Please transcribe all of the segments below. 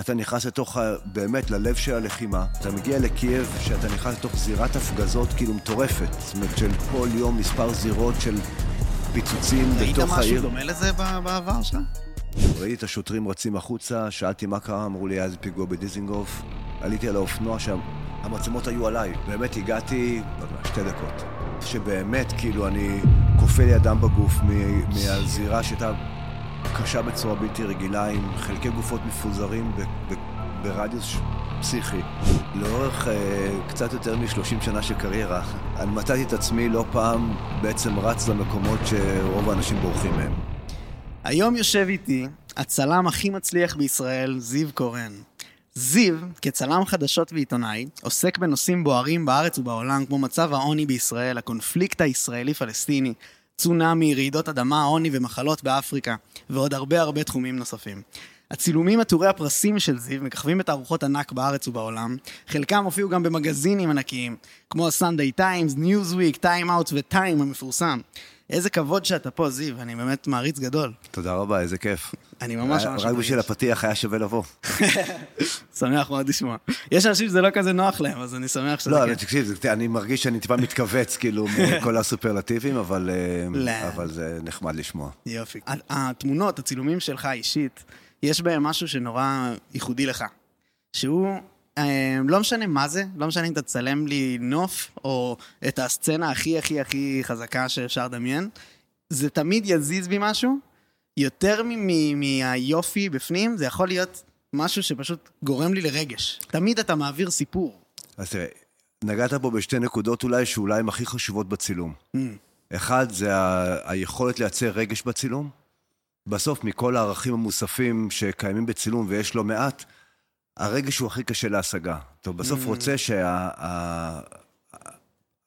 אתה נכנס לתוך, ה- באמת, ללב של הלחימה. אתה מגיע לקייב, שאתה נכנס לתוך זירת הפגזות כאילו מטורפת. זאת אומרת, של כל יום מספר זירות של פיצוצים ראית בתוך משהו העיר. דומה לזה בעבר שלך? ראיתי את השוטרים רצים החוצה, שאלתי מה קרה, אמרו לי, היה איזה פיגוע בדיזינגוף. עליתי על האופנוע שם, המצלמות היו עליי. באמת הגעתי, לא יודע, שתי דקות. שבאמת, כאילו, אני כופה לי אדם בגוף מהזירה שהייתה קשה בצורה בלתי רגילה, עם חלקי גופות מפוזרים ב- ב- ברדיוס פסיכי. לאורך אה, קצת יותר מ-30 שנה של קריירה, אני מצאתי את עצמי לא פעם בעצם רץ למקומות שרוב האנשים בורחים מהם. היום יושב איתי הצלם הכי מצליח בישראל, זיו קורן. זיו, כצלם חדשות ועיתונאי, עוסק בנושאים בוערים בארץ ובעולם, כמו מצב העוני בישראל, הקונפליקט הישראלי-פלסטיני, צונאמי, רעידות אדמה, עוני ומחלות באפריקה, ועוד הרבה הרבה תחומים נוספים. הצילומים עטורי הפרסים של זיו מככבים בתערוכות ענק בארץ ובעולם, חלקם הופיעו גם במגזינים ענקיים, כמו ה-Sunday Times, Newsweek, Time Out ו-Time המפורסם. איזה כבוד שאתה פה, זיו, אני באמת מעריץ גדול. תודה רבה, איזה כיף. אני ממש ממש רק בשביל. הפתיח היה שווה לבוא. שמח מאוד לשמוע. יש אנשים שזה לא כזה נוח להם, אז אני שמח שזה לא, כן. תקשיב, אני מרגיש שאני טיפה מתכווץ, כאילו, מכל הסופרלטיבים, אבל אה, לא. אבל זה נחמד לשמוע. יופי. התמונות, הצילומים שלך אישית, יש בהם משהו שנורא ייחודי לך. שהוא, לא משנה מה זה, לא משנה אם תצלם לי נוף, או את הסצנה הכי הכי הכי חזקה שאפשר לדמיין, זה תמיד יזיז בי משהו, יותר מהיופי בפנים, זה יכול להיות משהו שפשוט גורם לי לרגש. תמיד אתה מעביר סיפור. אז תראה, נגעת פה בשתי נקודות אולי, שאולי הן הכי חשובות בצילום. Mm. אחד, זה ה- היכולת לייצר רגש בצילום. בסוף, מכל הערכים המוספים שקיימים בצילום, ויש לא מעט, הרגש הוא הכי קשה להשגה. אתה בסוף Mm. רוצה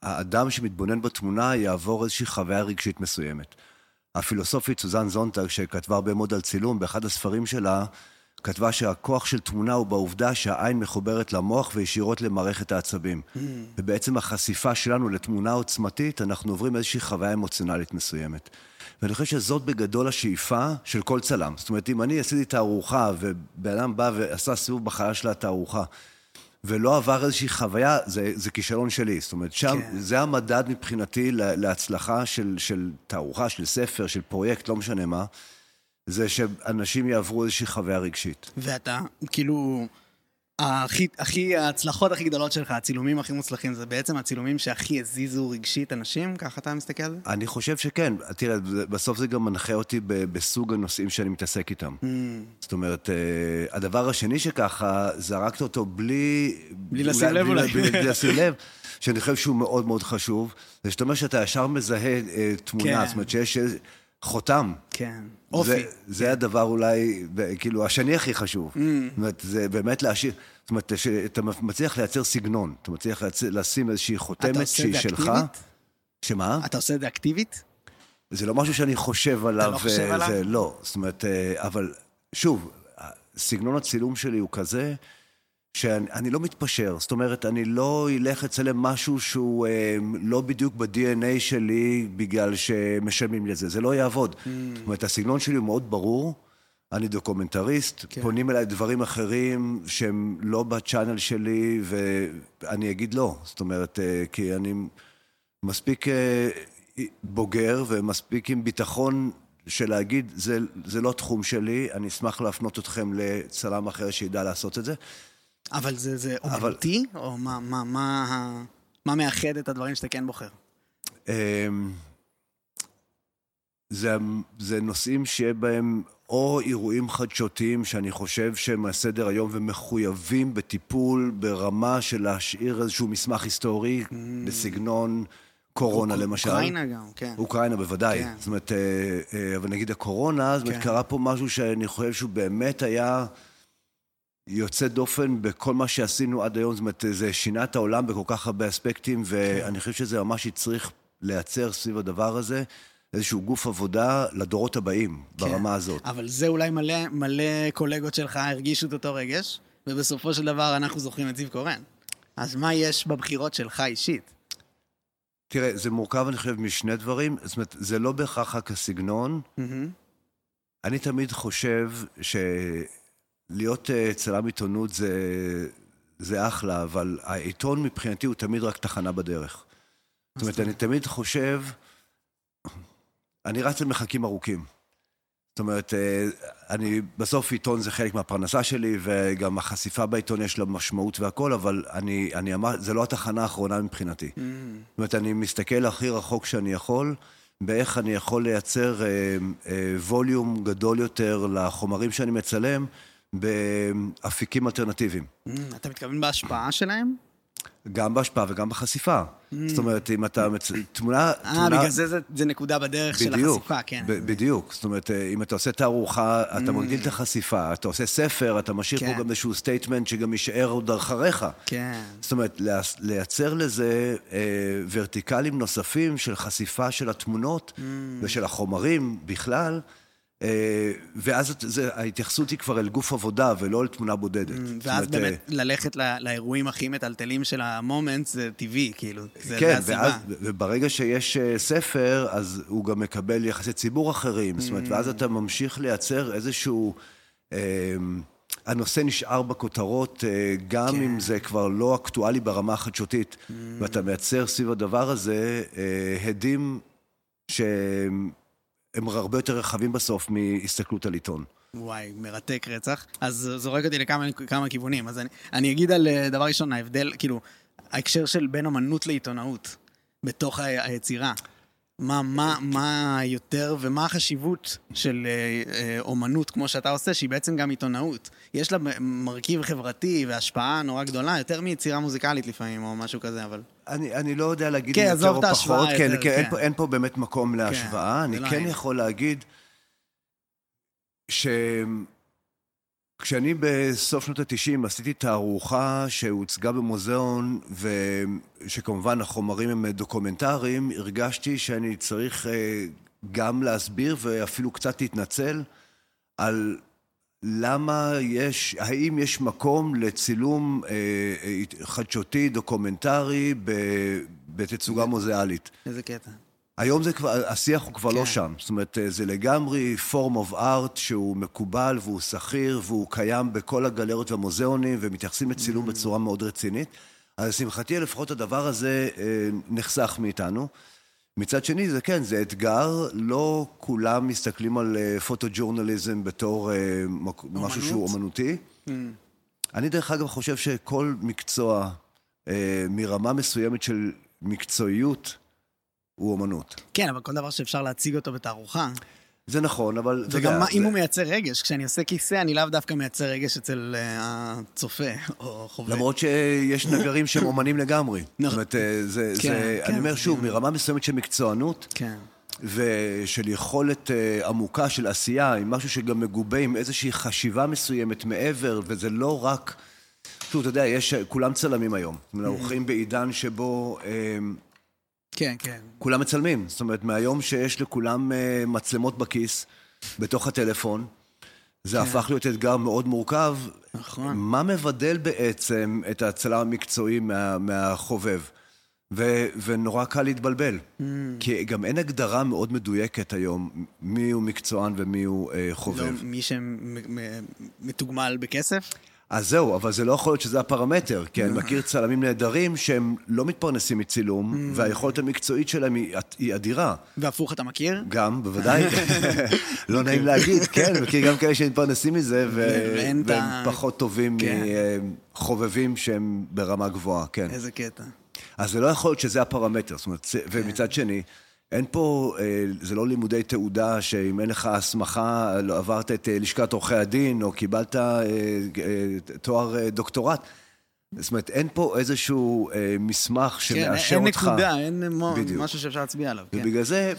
שהאדם שמתבונן בתמונה יעבור איזושהי חוויה רגשית מסוימת. הפילוסופית סוזן זונטג, שכתבה הרבה מאוד על צילום, באחד הספרים שלה, כתבה שהכוח של תמונה הוא בעובדה שהעין מחוברת למוח וישירות למערכת העצבים. Mm. ובעצם החשיפה שלנו לתמונה עוצמתית, אנחנו עוברים איזושהי חוויה אמוציונלית מסוימת. ואני חושב שזאת בגדול השאיפה של כל צלם. זאת אומרת, אם אני עשיתי תערוכה, ובן אדם בא ועשה סיבוב בחיה של התערוכה, ולא עבר איזושהי חוויה, זה, זה כישלון שלי. זאת אומרת, שם, כן. זה המדד מבחינתי לה- להצלחה של, של תערוכה, של ספר, של פרויקט, לא משנה מה, זה שאנשים יעברו איזושהי חוויה רגשית. ואתה, כאילו, הכי, הכי, ההצלחות הכי גדולות שלך, הצילומים הכי מוצלחים, זה בעצם הצילומים שהכי הזיזו רגשית אנשים? ככה אתה מסתכל על זה? אני חושב שכן. תראה, בסוף זה גם מנחה אותי בסוג הנושאים שאני מתעסק איתם. Mm. זאת אומרת, אה, הדבר השני שככה, זרקת אותו בלי... בלי לשים לב אולי. בלי, בלי לשים לב, שאני חושב שהוא מאוד מאוד חשוב, זה שאתה אומר שאתה ישר מזהה אה, תמונה, כן. זאת אומרת שיש חותם. כן. אופי. זה, זה הדבר אולי, כאילו, השני הכי חשוב. Mm. זאת אומרת, זה באמת להשאיר, זאת אומרת, שאתה מצליח לייצר סגנון, אתה מצליח לשים איזושהי אתה חותמת עושה את שהיא זה שלך. אקטיבית? שמה? אתה עושה את זה אקטיבית? זה לא משהו שאני חושב עליו. לא חושב אה, עליו? זה, לא, זאת אומרת, אה, אבל שוב, סגנון הצילום שלי הוא כזה, שאני אני לא מתפשר. זאת אומרת, אני לא אלך לצלם משהו שהוא אה, לא בדיוק ב-DNA שלי בגלל שמשלמים לי את זה. זה לא יעבוד. Mm. זאת אומרת, הסגנון שלי הוא מאוד ברור. אני דוקומנטריסט. כן. פונים אליי דברים אחרים שהם לא ב channel שלי, ואני אגיד לא. זאת אומרת, אה, כי אני מספיק אה, בוגר ומספיק עם ביטחון של להגיד, זה, זה לא תחום שלי, אני אשמח להפנות אתכם לצלם אחר שידע לעשות את זה. אבל זה, זה אבל- אומנותי? או מה, מה, מה, מה מאחד את הדברים שאתה כן בוחר? אמ, זה, זה נושאים שיהיה בהם או אירועים חדשותיים שאני חושב שהם על סדר היום ומחויבים בטיפול ברמה של להשאיר איזשהו מסמך היסטורי בסגנון קורונה למשל. אוקראינה גם, כן. אוקראינה בוודאי. כן. זאת אומרת, אה, אה, אבל נגיד הקורונה, זאת אומרת, כן. קרה פה משהו שאני חושב שהוא באמת היה יוצא דופן בכל מה שעשינו עד היום. זאת אומרת, זה שינה את העולם בכל כך הרבה אספקטים, ואני חושב שזה ממש הצריך לייצר סביב הדבר הזה איזשהו גוף עבודה לדורות הבאים, כן. ברמה הזאת. אבל זה אולי מלא, מלא קולגות שלך הרגישו את אותו רגש, ובסופו של דבר אנחנו זוכרים את זיו קורן. אז מה יש בבחירות שלך אישית? תראה, זה מורכב, אני חושב, משני דברים. זאת אומרת, זה לא בהכרח רק הסגנון. מהמם. אני תמיד חושב להיות אה, צלם עיתונות זה, זה אחלה, אבל העיתון מבחינתי הוא תמיד רק תחנה בדרך. זאת אומרת, אני תמיד חושב, אני רץ למרחקים ארוכים. זאת אומרת, אה, אני, בסוף עיתון זה חלק מהפרנסה שלי, וגם החשיפה בעיתון יש לה משמעות והכל, אבל אני, אני אמר, זה לא התחנה האחרונה מבחינתי. Mm. זאת אומרת, אני מסתכל הכי רחוק שאני יכול, באיך אני יכול לייצר אה, אה, ווליום גדול יותר לחומרים שאני מצלם, באפיקים אלטרנטיביים. Mm, אתה מתכוון בהשפעה שלהם? גם בהשפעה וגם בחשיפה. Mm. זאת אומרת, אם אתה... מצ... תמונה... אה, תמונה... בגלל זה, זה זה נקודה בדרך בדיוק, של החשיפה, כן. ב- בדיוק. זאת אומרת, אה, אם אתה עושה תערוכה, אתה mm. מגדיל את החשיפה. אתה עושה ספר, אתה משאיר כן. פה גם איזשהו statement שגם יישאר עוד אחריך. כן. זאת אומרת, לייצר לזה אה, ורטיקלים נוספים של חשיפה של התמונות mm. ושל החומרים בכלל. אה, ואז זה, ההתייחסות היא כבר אל גוף עבודה ולא אל תמונה בודדת. Mm, ואז באמת אה, ללכת לאירועים הכי מטלטלים של המומנט זה טבעי, כאילו, זה, כן, הסיבה. ואז, וברגע שיש אה, ספר, אז הוא גם מקבל יחסי ציבור אחרים. זאת אומרת, ואז mm. אתה ממשיך לייצר איזשהו... הנושא נשאר בכותרות, גם כן. אם זה כבר לא אקטואלי ברמה החדשותית, mm. ואתה מייצר סביב הדבר הזה הדים שהם הם הרבה יותר רחבים בסוף מהסתכלות על עיתון. וואי, מרתק רצח. אז זורק אותי לכמה כמה כיוונים. אז אני, אני אגיד על אה, דבר ראשון, ההבדל, כאילו, ההקשר של בין אמנות לעיתונאות, בתוך היצירה. מה, מה, מה יותר ומה החשיבות של אה, אה, אומנות כמו שאתה עושה, שהיא בעצם גם עיתונאות. יש לה מרכיב חברתי והשפעה נורא גדולה, יותר מיצירה מוזיקלית לפעמים, או משהו כזה, אבל... אני, אני לא יודע להגיד כן, יותר או פחות, כן, יותר, כן, כן. אין, פה, אין פה באמת מקום להשוואה. כן, אני לא כן יכול להגיד ש... כשאני בסוף שנות ה-90 עשיתי תערוכה שהוצגה במוזיאון, ושכמובן החומרים הם דוקומנטריים, הרגשתי שאני צריך אה, גם להסביר ואפילו קצת להתנצל על למה יש, האם יש מקום לצילום אה, אה, חדשותי, דוקומנטרי, בתצוגה מוזיאלית. איזה קטע. היום זה כבר, השיח הוא כבר לא כן. לא שם. זאת אומרת, זה לגמרי form of art שהוא מקובל והוא שכיר והוא קיים בכל הגלריות והמוזיאונים ומתייחסים לצילום mm. בצורה מאוד רצינית. אז לשמחתי, לפחות הדבר הזה אה, נחסך מאיתנו. מצד שני, זה כן, זה אתגר, לא כולם מסתכלים על פוטו-ג'ורנליזם אה, בתור אה, אומנות? משהו שהוא אומנותי. Mm. אני דרך אגב חושב שכל מקצוע מרמה מסוימת של מקצועיות, הוא אומנות. כן, אבל כל דבר שאפשר להציג אותו בתערוכה... זה נכון, אבל. וגם אם זה... הוא מייצר רגש, כשאני עושה כיסא, אני לאו דווקא מייצר רגש אצל uh, הצופה או חובב. למרות שיש נגרים שהם אומנים לגמרי. נכון. זאת אומרת, אה, זה, כן, זה, כן, אני אומר שוב, כן. מרמה מסוימת של מקצוענות, כן. ושל יכולת uh, עמוקה של עשייה, עם משהו שגם מגובה עם איזושהי חשיבה מסוימת מעבר, וזה לא רק... שוב, אתה יודע, יש, כולם צלמים היום. אנחנו mm-hmm. חיים בעידן שבו... Uh, כן, כן. כולם מצלמים. זאת אומרת, מהיום שיש לכולם uh, מצלמות בכיס, בתוך הטלפון, זה כן. הפך להיות אתגר מאוד מורכב. נכון. מה מבדל בעצם את הצלם המקצועי מה, מהחובב? ו, ונורא קל להתבלבל. Mm. כי גם אין הגדרה מאוד מדויקת היום מי הוא מקצוען ומי הוא uh, חובב. לא מי שמתוגמל בכסף? אז זהו, אבל זה לא יכול להיות שזה הפרמטר, כי אני מכיר צלמים נהדרים שהם לא מתפרנסים מצילום, mm. והיכולת המקצועית שלהם היא אדירה. והפוך אתה מכיר? גם, בוודאי. לא נעים להגיד, כן, מכיר גם כאלה שמתפרנסים מזה, והם פחות טובים כן. מחובבים שהם ברמה גבוהה, כן. איזה קטע. אז זה לא יכול להיות שזה הפרמטר, זאת אומרת, ומצד שני, אין פה, אה, זה לא לימודי תעודה שאם אין לך הסמכה, לא עברת את אה, לשכת עורכי הדין או קיבלת אה, תואר דוקטורט. זאת אומרת, אין פה איזשהו מסמך שמאשר כן, אותך. אין נקודה, אין בדיוק. משהו שאפשר להצביע עליו. כן. ובגלל זה,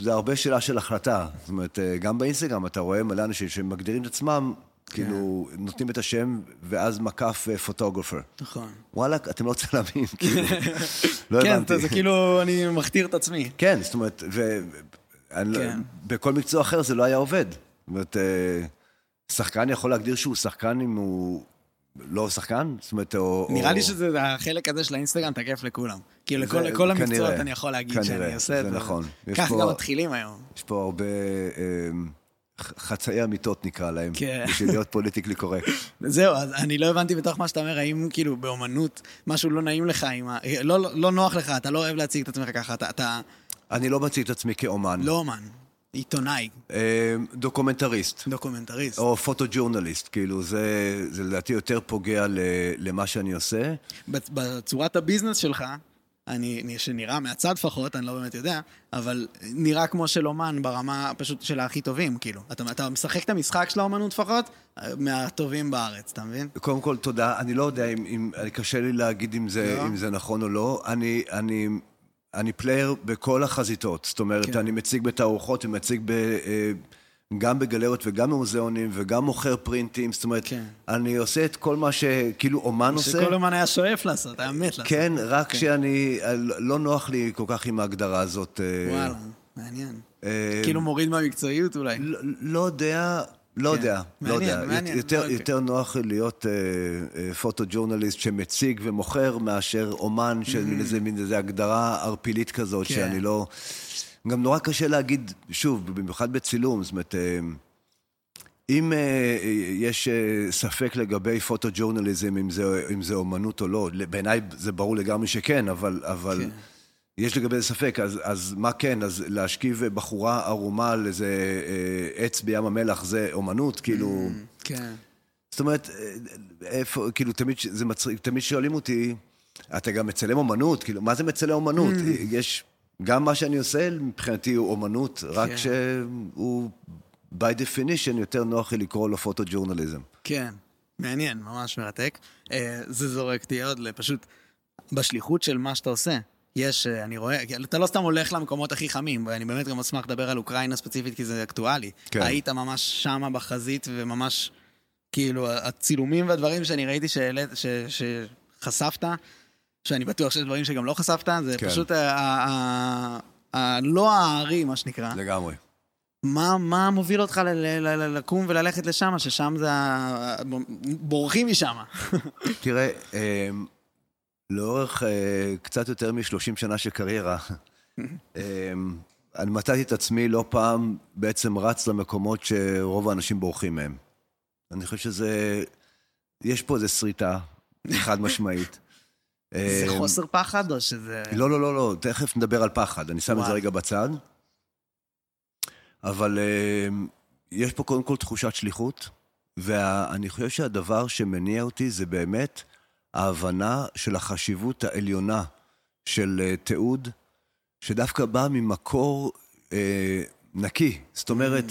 זה הרבה שאלה של החלטה. זאת אומרת, גם באינסטגרם אתה רואה מלא אנשים שמגדירים את עצמם כאילו, כן. נותנים את השם, ואז מקף פוטוגרפר. אה, נכון. וואלכ, אתם לא צלמים, כאילו. לא כן, הבנתי. כן, זה כאילו, אני מכתיר את עצמי. כן, זאת אומרת, ובכל לא- מקצוע אחר זה לא היה עובד. זאת אומרת, אה, שחקן יכול להגדיר שהוא שחקן אם הוא לא שחקן? זאת אומרת, או... נראה לי שזה החלק הזה של האינסטגרם תקף לכולם. כאילו, לכל המקצועות אני יכול להגיד שאני עושה את זה. זה נכון. כך גם מתחילים היום. יש פה הרבה... אה, חצאי אמיתות נקרא להם, כן. בשביל להיות פוליטיקלי קורקט. זהו, אז אני לא הבנתי בתוך מה שאתה אומר, האם כאילו באומנות משהו לא נעים לך, ה... לא, לא, לא נוח לך, אתה לא אוהב להציג את עצמך ככה, אתה, אתה אני לא מציג את עצמי כאומן. לא אומן, עיתונאי, אה, דוקומנטריסט. דוקומנטריסט. או photojournalist, כאילו, זה, זה לדעתי יותר פוגע ל, למה שאני עושה. בצ- בצורת ה business שלך, אני, אני- שנראה מהצד לפחות, אני לא באמת יודע, אבל נראה כמו של אומן ברמה פשוט של הכי טובים, כאילו. אתה, אתה משחק את המשחק של האומנות לפחות, מהטובים בארץ, אתה מבין? קודם כל, תודה. אני לא יודע אם... אם קשה לי להגיד אם זה, לא? אם זה נכון או לא. אני, אני, אני player בכל החזיתות. זאת אומרת, כן. אני מציג בתערוכות ומציג ב... אה, גם בגלריות וגם במוזיאונים וגם מוכר פרינטים. זאת אומרת, כן. אני עושה את כל מה שכאילו אומן עושה. שכל אומן היה שואף לעשות, היה מת לעשות. כן, רק שאני... לא נוח לי כל כך עם ההגדרה הזאת. אה, וואלה, מעניין. אה, כאילו מוריד מהמקצועיות אולי. לא, לא יודע, לא כן. יודע, לא מעניין, יודע. מעניין, יותר, אוקיי. יותר נוח להיות אה, אה, פוטוג'ורנליסט שמציג ומוכר מאשר אומן של מין איזה, מין איזה הגדרה ערפילית כזאת. כן. שאני לא... גם נורא קשה להגיד, שוב, במיוחד בצילום, זאת אומרת... אה, אם אה, יש אה, ספק לגבי פוטוג'ורנליזם, אם זה, אם זה אומנות או לא, בעיניי זה ברור לגמרי שכן, אבל, אבל כן. יש לגבי זה ספק, אז, אז מה כן? אז להשכיב בחורה ערומה על איזה אה, עץ בים המלח זה אומנות? כאילו... כן. זאת אומרת, איפה, כאילו, תמיד, זה מצחיק, תמיד שואלים אותי, אתה גם מצלם אומנות? כאילו, מה זה מצלם אומנות? יש, גם מה שאני עושה מבחינתי הוא אומנות, רק כן. שהוא, by definition, יותר נוח לי לקרוא לו פוטוג'ורנליזם. כן, מעניין, ממש מרתק. אה, זה זורק אותי עוד לפשוט, בשליחות של מה שאתה עושה. יש, אה, אני רואה, אתה לא סתם הולך למקומות הכי חמים, ואני באמת גם אשמח לדבר על אוקראינה ספציפית, כי זה אקטואלי. כן. היית ממש שמה בחזית, וממש, כאילו, הצילומים והדברים שאני ראיתי שהעלית, ש- שחשפת, שאני בטוח שיש דברים שגם לא חשפת, זה כן. פשוט ה- ה- ה- ה- לא הארי, מה שנקרא. לגמרי. מה, מה מוביל אותך ל- ל- ל- לקום וללכת לשם, ששם זה ה... בורחים משם. תראה, אה, לאורך אה, קצת יותר מ-30 שנה של קריירה, אה, אני מצאתי את עצמי לא פעם בעצם רץ למקומות שרוב האנשים בורחים מהם. אני חושב שזה... יש פה איזו שריטה, חד משמעית. זה אה, חוסר פחד או שזה... לא, לא, לא, לא, תכף נדבר על פחד, אני שם את זה. רגע בצד. אבל אה, יש פה קודם כל תחושת שליחות, ואני חושב שהדבר שמניע אותי זה באמת ההבנה של החשיבות העליונה של אה, תיעוד, שדווקא בא ממקור אה, נקי. זאת אומרת,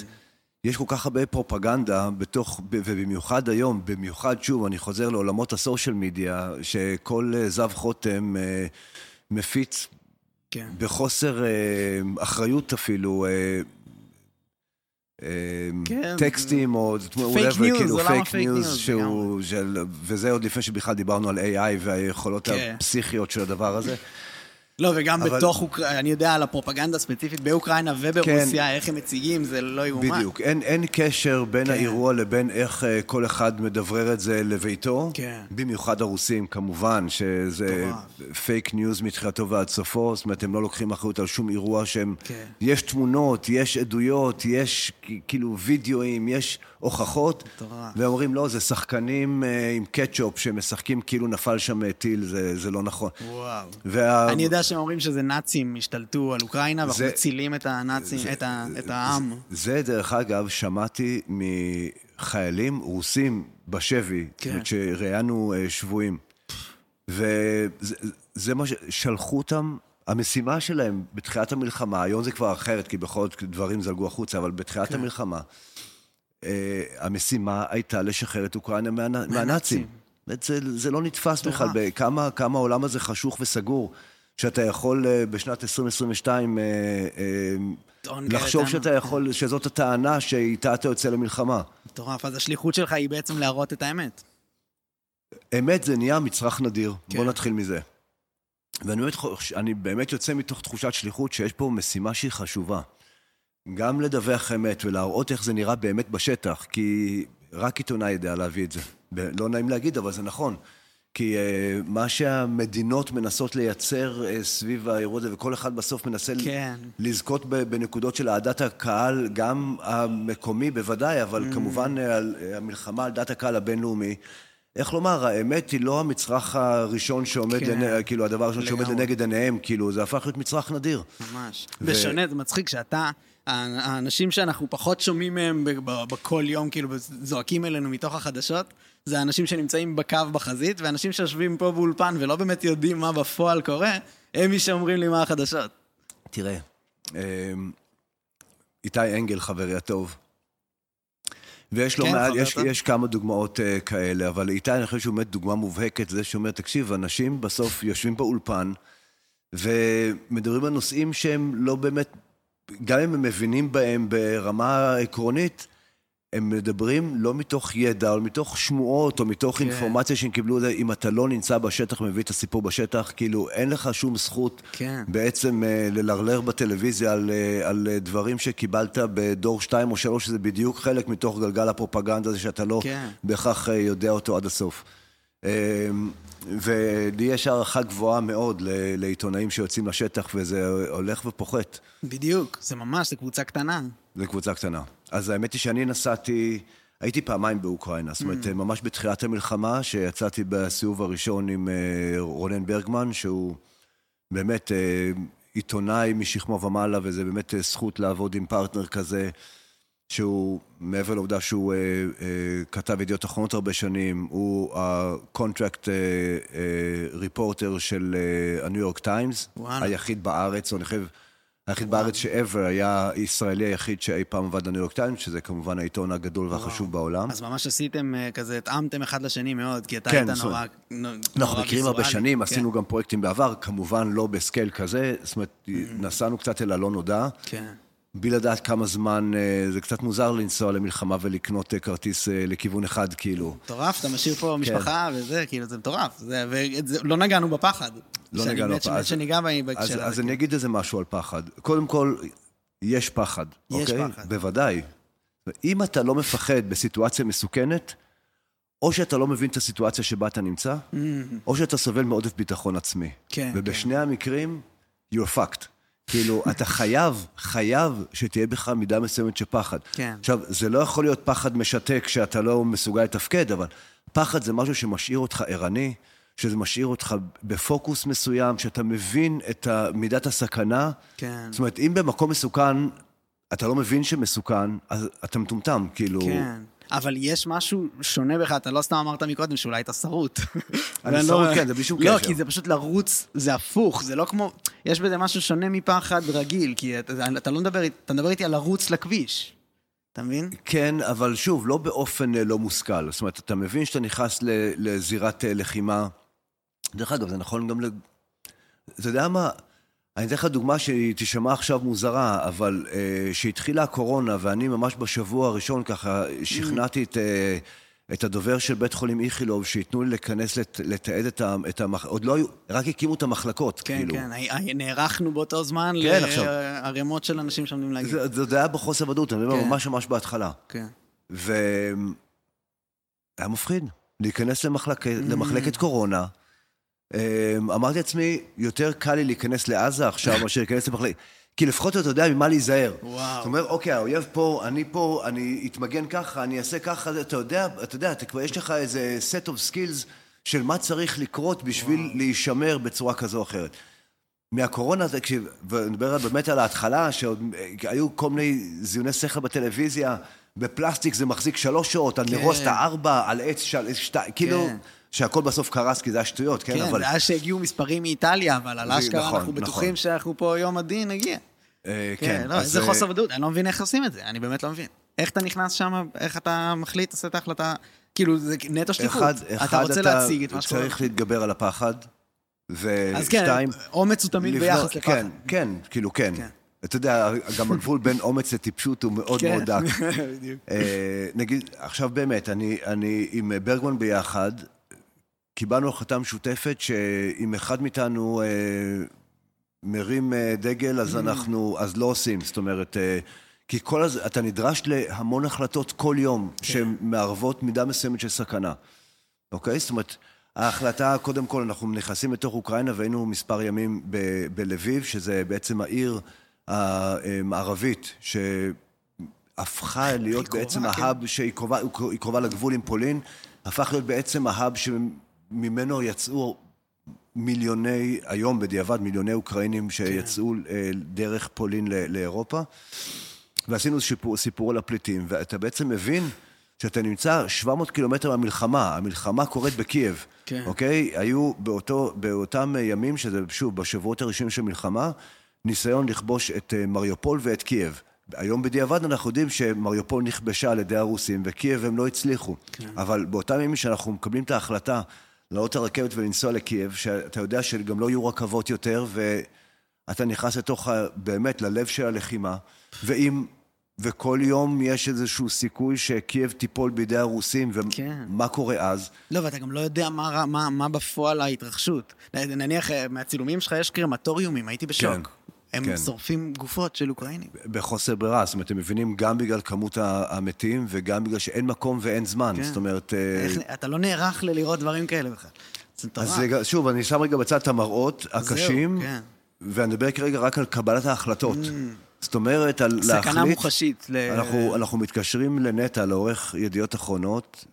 יש כל כך הרבה פרופגנדה בתוך, ובמיוחד היום, במיוחד, שוב, אני חוזר לעולמות הסושיאל מדיה, שכל אה, זב חוטם אה, מפיץ כן. בחוסר אה, אחריות אפילו, כן, טקסטים או Fake whatever, news, כאילו fake news, news שהוא, של, וזה עוד לפני שבכלל דיברנו על AI והיכולות כן. הפסיכיות של הדבר הזה. לא, וגם אבל- בתוך אוקראינה, אני יודע על הפרופגנדה הספציפית באוקראינה וברוסיה, איך הם מציגים, זה לא יאומן. כן. בדיוק. אין, אין קשר בין כן. האירוע לבין איך אה, כל אחד מדברר את זה לביתו. כן. במיוחד הרוסים, כמובן, שזה fake news מתחילתו ועד סופו, זאת אומרת, הם לא לוקחים אחריות על שום אירוע שהם... כן. יש תמונות, יש עדויות, יש כאילו וידאוים, יש הוכחות. ואומרים, לא, זה שחקנים אה, עם קטשופ שמשחקים כאילו נפל שם טיל, זה, זה לא נכון. וואו. וה... אני יודע שהם אומרים שזה נאצים השתלטו על אוקראינה, ואנחנו זה- מצילים את הנאצים, את ה- את העם. זה, דרך אגב, שמעתי מחיילים רוסים בשבי, כן. זאת אומרת שראיינו אה, שבויים. וזה זה מה ש... שלחו אותם, המשימה שלהם בתחילת המלחמה, היום זה כבר אחרת, כי בכל זאת דברים זלגו החוצה, אבל בתחילת כן. המלחמה, אה, המשימה הייתה לשחרר את אוקראינה מה... מהנאצים. זה, זה לא נתפס בכלל. בכמה כמה העולם הזה חשוך וסגור, שאתה יכול אה, בשנת 2022 אה, אה, לחשוב. שאתה יכול, שזאת הטענה שאיתה אתה יוצא למלחמה. מטורף, אז השליחות שלך היא בעצם להראות את האמת. אמת זה נהיה מצרך נדיר, כן. בוא נתחיל מזה. ואני באמת, אני באמת יוצא מתוך תחושת שליחות שיש פה משימה שהיא חשובה. גם לדווח אמת ולהראות איך זה נראה באמת בשטח, כי רק עיתונאי יודע להביא את זה. לא נעים להגיד, אבל זה נכון. כי uh, מה שהמדינות מנסות לייצר uh, סביב האירוע הזה, וכל אחד בסוף מנסה כן. לזכות בנקודות של אהדת הקהל, גם המקומי בוודאי, אבל mm. כמובן על, המלחמה על דת הקהל הבינלאומי. איך לומר, האמת היא לא המצרך הראשון שעומד, כן. לנ... כאילו, הדבר הראשון שעומד לנגד עיניהם, כאילו, זה הפך להיות מצרך נדיר. ממש. ו... בשונה, זה מצחיק שאתה, האנשים שאנחנו פחות שומעים מהם בכל יום, כאילו, זועקים אלינו מתוך החדשות, זה האנשים שנמצאים בקו בחזית, ואנשים שיושבים פה באולפן ולא באמת יודעים מה בפועל קורה, הם מי שאומרים לי מה החדשות. תראה, אמ, איתי אנגל, חברי הטוב, ויש כן, מעט, יש, יש כמה דוגמאות uh, כאלה, אבל איתי, אני חושב שהוא באמת דוגמה מובהקת, זה שאומר, תקשיב, אנשים בסוף יושבים באולפן, ומדברים על נושאים שהם לא באמת, גם אם הם מבינים בהם ברמה עקרונית, הם מדברים לא מתוך ידע, או מתוך שמועות, או מתוך כן. אינפורמציה שהם קיבלו, אם אתה לא נמצא בשטח ומביא את הסיפור בשטח, כאילו אין לך שום זכות כן. בעצם אה, ללרלר בטלוויזיה על, אה, על דברים שקיבלת בדור 2 או 3, שזה בדיוק חלק מתוך גלגל הפרופגנדה הזה שאתה לא כן. בהכרח אה, יודע אותו עד הסוף. ולי יש הערכה גבוהה מאוד לעיתונאים שיוצאים לשטח, וזה הולך ופוחת. בדיוק, זה ממש, זה קבוצה קטנה. זה קבוצה קטנה. אז האמת היא שאני נסעתי, הייתי פעמיים באוקראינה, זאת אומרת, mm. ממש בתחילת המלחמה, שיצאתי בסיבוב הראשון עם אה, רונן ברגמן, שהוא באמת אה, עיתונאי משכמו ומעלה, וזה באמת אה, זכות לעבוד עם פרטנר כזה. שהוא, מעבר לעובדה שהוא uh, uh, כתב ידיעות אחרונות הרבה שנים, הוא ה-contract reporter של הניו יורק טיימס, היחיד בארץ, או אני חושב, היחיד וואו. בארץ ש-ever היה הישראלי היחיד שאי פעם עבד בניו יורק טיימס, שזה כמובן העיתון הגדול וואו. והחשוב בעולם. אז ממש עשיתם כזה, התאמתם אחד לשני מאוד, כי אתה כן, היית נורא... אנחנו מכירים הרבה שנים, כן. עשינו גם פרויקטים בעבר, כמובן לא ב scale כזה, זאת אומרת, mm-hmm. נסענו קצת אל הלא נודע. כן. בלי לדעת כמה זמן, אה, זה קצת מוזר לנסוע למלחמה ולקנות אה, כרטיס אה, לכיוון אחד, כאילו. מטורף, אתה משאיר פה כן. משפחה וזה, כאילו, זה מטורף. ולא נגענו בפחד. לא נגענו בפחד. שניגע בהקשר הזה. אז אני אגיד איזה משהו על פחד. קודם כל, יש פחד, יש אוקיי? פחד. בוודאי. אם אתה לא מפחד בסיטואציה מסוכנת, או שאתה לא מבין את הסיטואציה שבה אתה נמצא, mm-hmm. או שאתה סובל מעודף ביטחון עצמי. כן. ובשני כן. המקרים, you're fucked. כאילו, אתה חייב, חייב שתהיה בך מידה מסוימת של פחד. כן. עכשיו, זה לא יכול להיות פחד משתק שאתה לא מסוגל לתפקד, אבל פחד זה משהו שמשאיר אותך ערני, שזה משאיר אותך בפוקוס מסוים, שאתה מבין את מידת הסכנה. כן. זאת אומרת, אם במקום מסוכן, אתה לא מבין שמסוכן, אז אתה מטומטם, כאילו... כן. אבל יש משהו שונה בך, אתה לא סתם אמרת מקודם שאולי אתה שרוט. אני לא- שרוט, כן, זה בלי שום לא, קשר. לא, כי זה פשוט לרוץ, זה הפוך, זה לא כמו... יש בזה משהו שונה מפחד רגיל, כי אתה לא מדבר, אתה מדבר איתי על לרוץ לכביש. אתה מבין? כן, אבל שוב, לא באופן אה, לא מושכל. זאת אומרת, אתה מבין שאתה נכנס לזירת אה, לחימה. דרך אגב, זה נכון גם ל... אתה יודע מה? אני אתן לך דוגמה שהיא תישמע עכשיו מוזרה, אבל אה, שהתחילה הקורונה, ואני ממש בשבוע הראשון ככה שכנעתי את, אה, את הדובר של בית חולים איכילוב, שייתנו לי להיכנס לת, לתעד את, ה, את המח... עוד לא היו, רק הקימו את המחלקות, כן, כאילו. כן, כן, נערכנו באותו זמן כן, לערימות של אנשים שעומדים להגיד. זה, זה היה בחוסר ודאות, אני אומר, כן. ממש ממש בהתחלה. כן. והיה מפחיד, להיכנס למחלק... mm. למחלקת קורונה. אמ, אמרתי לעצמי, יותר קל לי להיכנס לעזה עכשיו מאשר להיכנס למחלקת... כי לפחות אתה יודע ממה להיזהר. וואו. זאת אומרת, אוקיי, האויב פה, אני פה, אני אתמגן ככה, אני אעשה ככה, אתה יודע, אתה יודע, אתה כבר יש לך איזה set of skills של מה צריך לקרות בשביל וואו. להישמר בצורה כזו או אחרת. מהקורונה, תקשיב, ונדבר באמת על ההתחלה, שעוד היו כל מיני זיוני שכל בטלוויזיה, בפלסטיק זה מחזיק שלוש שעות, על כן. נרוס את הארבע, על עץ של... שתיים, כאילו... כן. שהכל בסוף קרס כי זה היה שטויות, כן? כן, אבל... זה היה שהגיעו מספרים מאיטליה, אבל על אשכרה נכון, אנחנו בטוחים נכון. שאנחנו פה יום הדין נגיע. אה, כן, כן, לא, איזה אה, חוסר ודאות, אני לא מבין איך עושים את זה, אני באמת לא מבין. איך אתה נכנס שם, איך אתה מחליט, עושה את ההחלטה, כאילו, זה נטו שליחות. אתה רוצה להציג את מה שקורה. צריך להתגבר על הפחד, ושתיים... אז כן, אומץ הוא תמיד ביחס לפחד. כן, כן, כאילו, כן. כן. אתה יודע, גם הגבול בין אומץ לטיפשות הוא מאוד מאוד דק. בדיוק. אה, נגיד, עכשיו באמת, אני עם ברגמן ביחד, קיבלנו החלטה משותפת שאם אחד מאיתנו אה, מרים אה, דגל, אז. אנחנו, אז לא עושים. זאת אומרת, אה, כי כל הז... אתה נדרש להמון החלטות כל יום, כן. שהן מערבות מידה מסוימת של סכנה. אוקיי? זאת אומרת, ההחלטה, קודם כל, אנחנו נכנסים לתוך אוקראינה והיינו מספר ימים ב- בלביב, שזה בעצם העיר המערבית, שהפכה להיות קרובה, בעצם כן. ההאב שהיא קרובה, היא קרובה לגבול עם פולין, הפך להיות בעצם ההאב שממנו יצאו מיליוני, היום בדיעבד, מיליוני אוקראינים שיצאו אה, דרך פולין לאירופה. ועשינו שיפור, סיפור על הפליטים, ואתה בעצם מבין שאתה נמצא 700 קילומטר מהמלחמה, המלחמה קורית בקייב, כן. אוקיי? היו באותו, באותם ימים, שזה שוב, בשבועות הראשונים של מלחמה, ניסיון לכבוש את אה, מריופול ואת קייב. היום בדיעבד אנחנו יודעים שמריופול נכבשה על ידי הרוסים, וקייב הם לא הצליחו. כן. אבל באותם ימים שאנחנו מקבלים את ההחלטה לעלות לרכבת ולנסוע לקייב, שאתה יודע שגם לא יהיו רכבות יותר, ואתה נכנס לתוך, ה- באמת, ללב של הלחימה, ואם... וכל יום יש איזשהו סיכוי שקייב תיפול בידי הרוסים, כן. ומה קורה אז? לא, ואתה גם לא יודע מה, מה, מה בפועל ההתרחשות. נניח, אה, מהצילומים שלך יש קרמטוריומים, הייתי בשוק. כן, הם כן. שורפים גופות של אוקראינים. בחוסר ברירה, זאת אומרת, אתם מבינים, גם בגלל כמות המתים, וגם בגלל שאין מקום ואין זמן. כן. זאת אומרת... אה, איך, אתה לא נערך ללראות דברים כאלה בכלל. זה מטורף. אז זה, שוב, אני שם רגע בצד את המראות הקשים, כן. ואני מדבר כרגע רק על קבלת ההחלטות. זאת אומרת, על להחליט... סכנה מוחשית. ל... אנחנו, אנחנו מתקשרים לנטע, לעורך ידיעות אחרונות,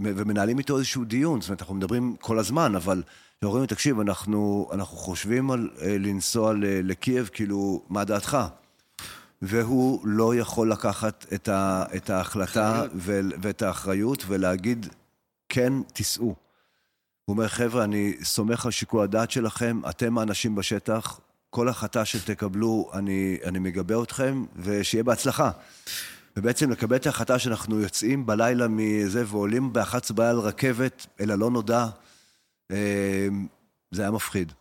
ומנהלים איתו איזשהו דיון. זאת אומרת, אנחנו מדברים כל הזמן, אבל אומרים לי, תקשיב, אנחנו, אנחנו חושבים על אה, לנסוע ל- לקייב, כאילו, מה דעתך? והוא לא יכול לקחת את, ה, את ההחלטה ו, ואת האחריות ולהגיד, כן, תיסעו. הוא אומר, חבר'ה, אני סומך על שיקול הדעת שלכם, אתם האנשים בשטח, כל החלטה שתקבלו, אני, אני מגבה אתכם, ושיהיה בהצלחה. ובעצם לקבל את ההחלטה שאנחנו יוצאים בלילה מזה ועולים ב-11 בלילה על רכבת אל הלא נודע, אה, זה היה מפחיד.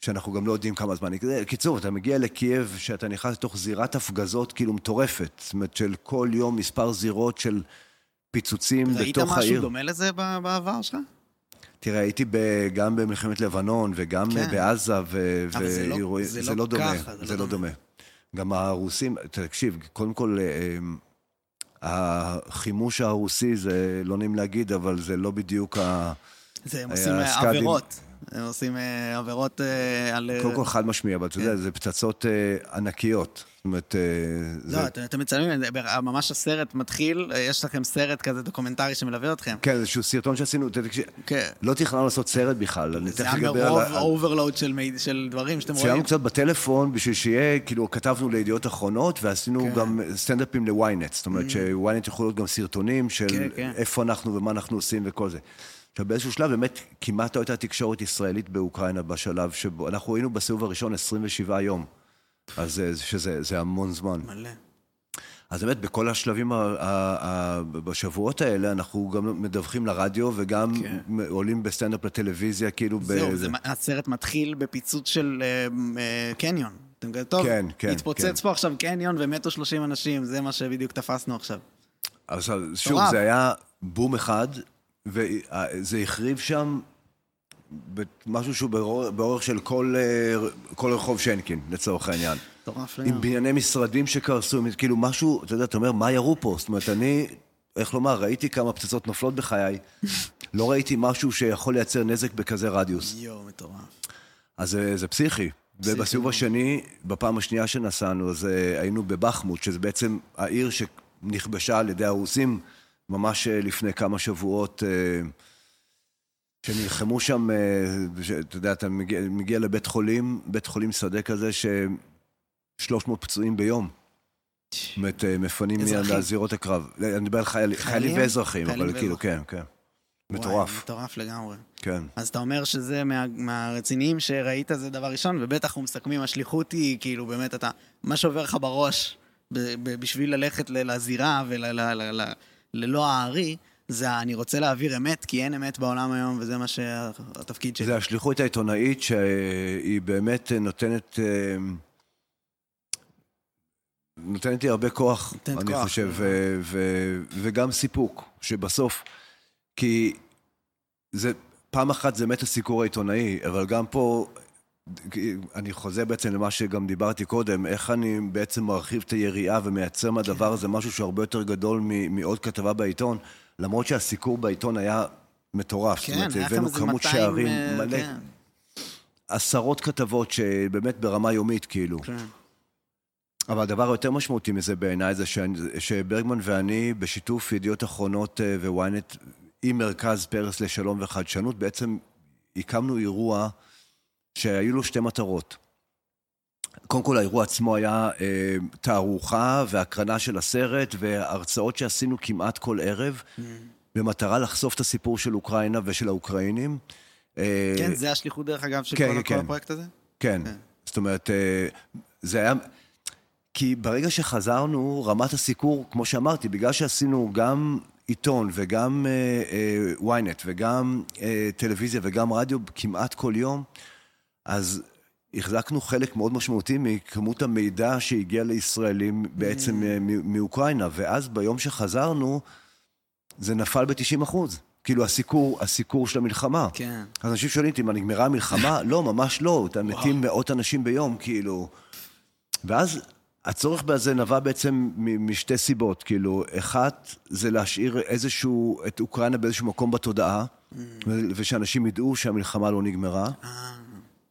שאנחנו גם לא יודעים כמה זמן. קיצור, אתה מגיע לקייב, שאתה נכנס לתוך זירת הפגזות כאילו מטורפת. זאת אומרת, של כל יום מספר זירות של פיצוצים ראית בתוך העיר. משהו דומה לזה בעבר שלך? תראה, הייתי ב, גם במלחמת לבנון וגם כן. בעזה, ו, אבל זה לא- ואירועי- זה זה לא לא דומה. ככה, זה זה לא לא דומה. דומה. גם הרוסים, תקשיב, קודם כל, אה, החימוש הרוסי, זה לא נעים להגיד, אבל זה לא בדיוק ה... זה, הם היה עושים אה. עבירות. הם עושים אה, עבירות אה, על... קודם כל חד משמעי, אבל אתה יודע, זה פצצות ענקיות. זאת אומרת, לא, זה... אתם מצלמים, זה- ממש הסרט מתחיל, יש לכם סרט כזה דוקומנטרי שמלווה אתכם. כן, איזשהו סרטון שעשינו, כן. לא תכננו לעשות סרט בכלל, אני זה תכף היה אדבר על... מרוב overload של דברים שאתם רואים. צילמנו קצת בטלפון בשביל שיהיה, כאילו, כתבנו לידיעות אחרונות, ועשינו כן. Mm. גם סטנדאפים לוויינט. זאת אומרת שוויינט יכולו להיות גם סרטונים של כן, כן. איפה אנחנו ומה אנחנו עושים וכל זה. עכשיו, באיזשהו שלב באמת כמעט לא הייתה תקשורת ישראלית באוקראינה בשלב שבו, אנחנו היינו בסיבוב הראשון 27 יום. אז זה- שזה זה המון זמן. מלא. אז באמת, בכל השלבים, ה- ה- ה- בשבועות האלה, אנחנו גם מדווחים לרדיו וגם כן. עולים בסטנדאפ לטלוויזיה, כאילו... זהו, בזה. זה- הסרט מתחיל בפיצוץ של אה, אה, קניון. אתם מבינים? טוב, כן, כן, התפוצץ כן. פה עכשיו קניון ומתו 30 אנשים, זה מה שבדיוק תפסנו עכשיו. עכשיו, שוב. זה היה בום אחד, וזה החריב שם משהו שהוא באור- באורך של כל, אה, כל רחוב שנקין, לצורך העניין. מטורף עם לגמרי. בנייני משרדים שקרסו, עם- כאילו משהו, אתה יודע, אתה אומר, מה ירו פה? זאת אומרת, אני, איך לומר, ראיתי כמה פצצות נופלות בחיי, לא ראיתי משהו שיכול לייצר נזק בכזה רדיוס. יואו, מטורף. אז זה, זה פסיכי. ובסיבוב. השני, בפעם השנייה שנסענו, אז אה, היינו בבחמוט, שזה בעצם העיר שנכבשה על ידי הרוסים ממש אה, לפני כמה שבועות, אה, שנלחמו שם, אה, אתה יודע, אתה מגיע, מגיע לבית חולים, בית חולים שדה כזה, ש... 300 פצועים ביום. זאת אומרת, מפנים. מזירות הקרב. אני מדבר על חייל, חיילים ואזרחים, אבל כאילו. כן, כן. מטורף, מטורף לגמרי. כן. אז אתה אומר שזה מה, מהרציניים שראית זה דבר ראשון, ובטח אנחנו מסכמים, השליחות היא, כאילו, באמת, אתה, מה שעובר לך בראש ב, ב, בשביל ללכת לזירה וללא הארי, זה אני רוצה להעביר אמת, כי אין אמת בעולם היום, וזה מה שהתפקיד שלי. זה השליחות העיתונאית שהיא באמת נותנת... אה, נותנת לי הרבה כוח, נותנת אני כוח, חושב, אה. ו- ו- וגם סיפוק, שבסוף, כי זה, פעם אחת זה באמת הסיקור העיתונאי, אבל גם פה, אני חוזר בעצם למה שגם דיברתי קודם, איך אני בעצם מרחיב את היריעה ומייצר מהדבר הזה משהו שהוא הרבה יותר גדול מ- מעוד כתבה בעיתון, למרות שהסיקור בעיתון היה מטורף. זאת כן, אומרת, היה לכם הבאנו כמות 200... שערים אה, מלא, כן, עשרות כתבות שבאמת ברמה יומית, כאילו. כן. אבל הדבר היותר משמעותי מזה בעיניי זה שאני- שברגמן ואני, בשיתוף ידיעות אחרונות אה, וויינט, עם מרכז פרס לשלום וחדשנות, בעצם הקמנו אירוע שהיו לו שתי מטרות. קודם כל, האירוע עצמו היה אה, תערוכה והקרנה של הסרט והרצאות שעשינו כמעט כל ערב, במטרה לחשוף את הסיפור של אוקראינה ושל האוקראינים. אה, כן, זה השליחות דרך אגב של כן, כל- כל כן. הפרויקט הזה? כן. כן. זאת אומרת, אה, זה היה... כי ברגע שחזרנו, רמת הסיקור, כמו שאמרתי, בגלל שעשינו גם עיתון וגם אה, אה, ynet וגם אה, טלוויזיה וגם רדיו כמעט כל יום, אז החזקנו חלק מאוד משמעותי מכמות המידע שהגיע לישראלים בעצם אה, מ- מאוקראינה, ואז ביום שחזרנו, זה נפל ב-90 אחוז. כאילו הסיקור, הסיקור של המלחמה. כן. אז אנשים שואלים אותי, מה, נגמרה המלחמה? לא, ממש לא. אתה מתים מאות אנשים ביום, כאילו. ואז הצורך בזה נבע בעצם משתי סיבות. כאילו, אחת, זה להשאיר איזשהו, את אוקראינה באיזשהו מקום בתודעה, ו- ושאנשים ידעו שהמלחמה לא נגמרה.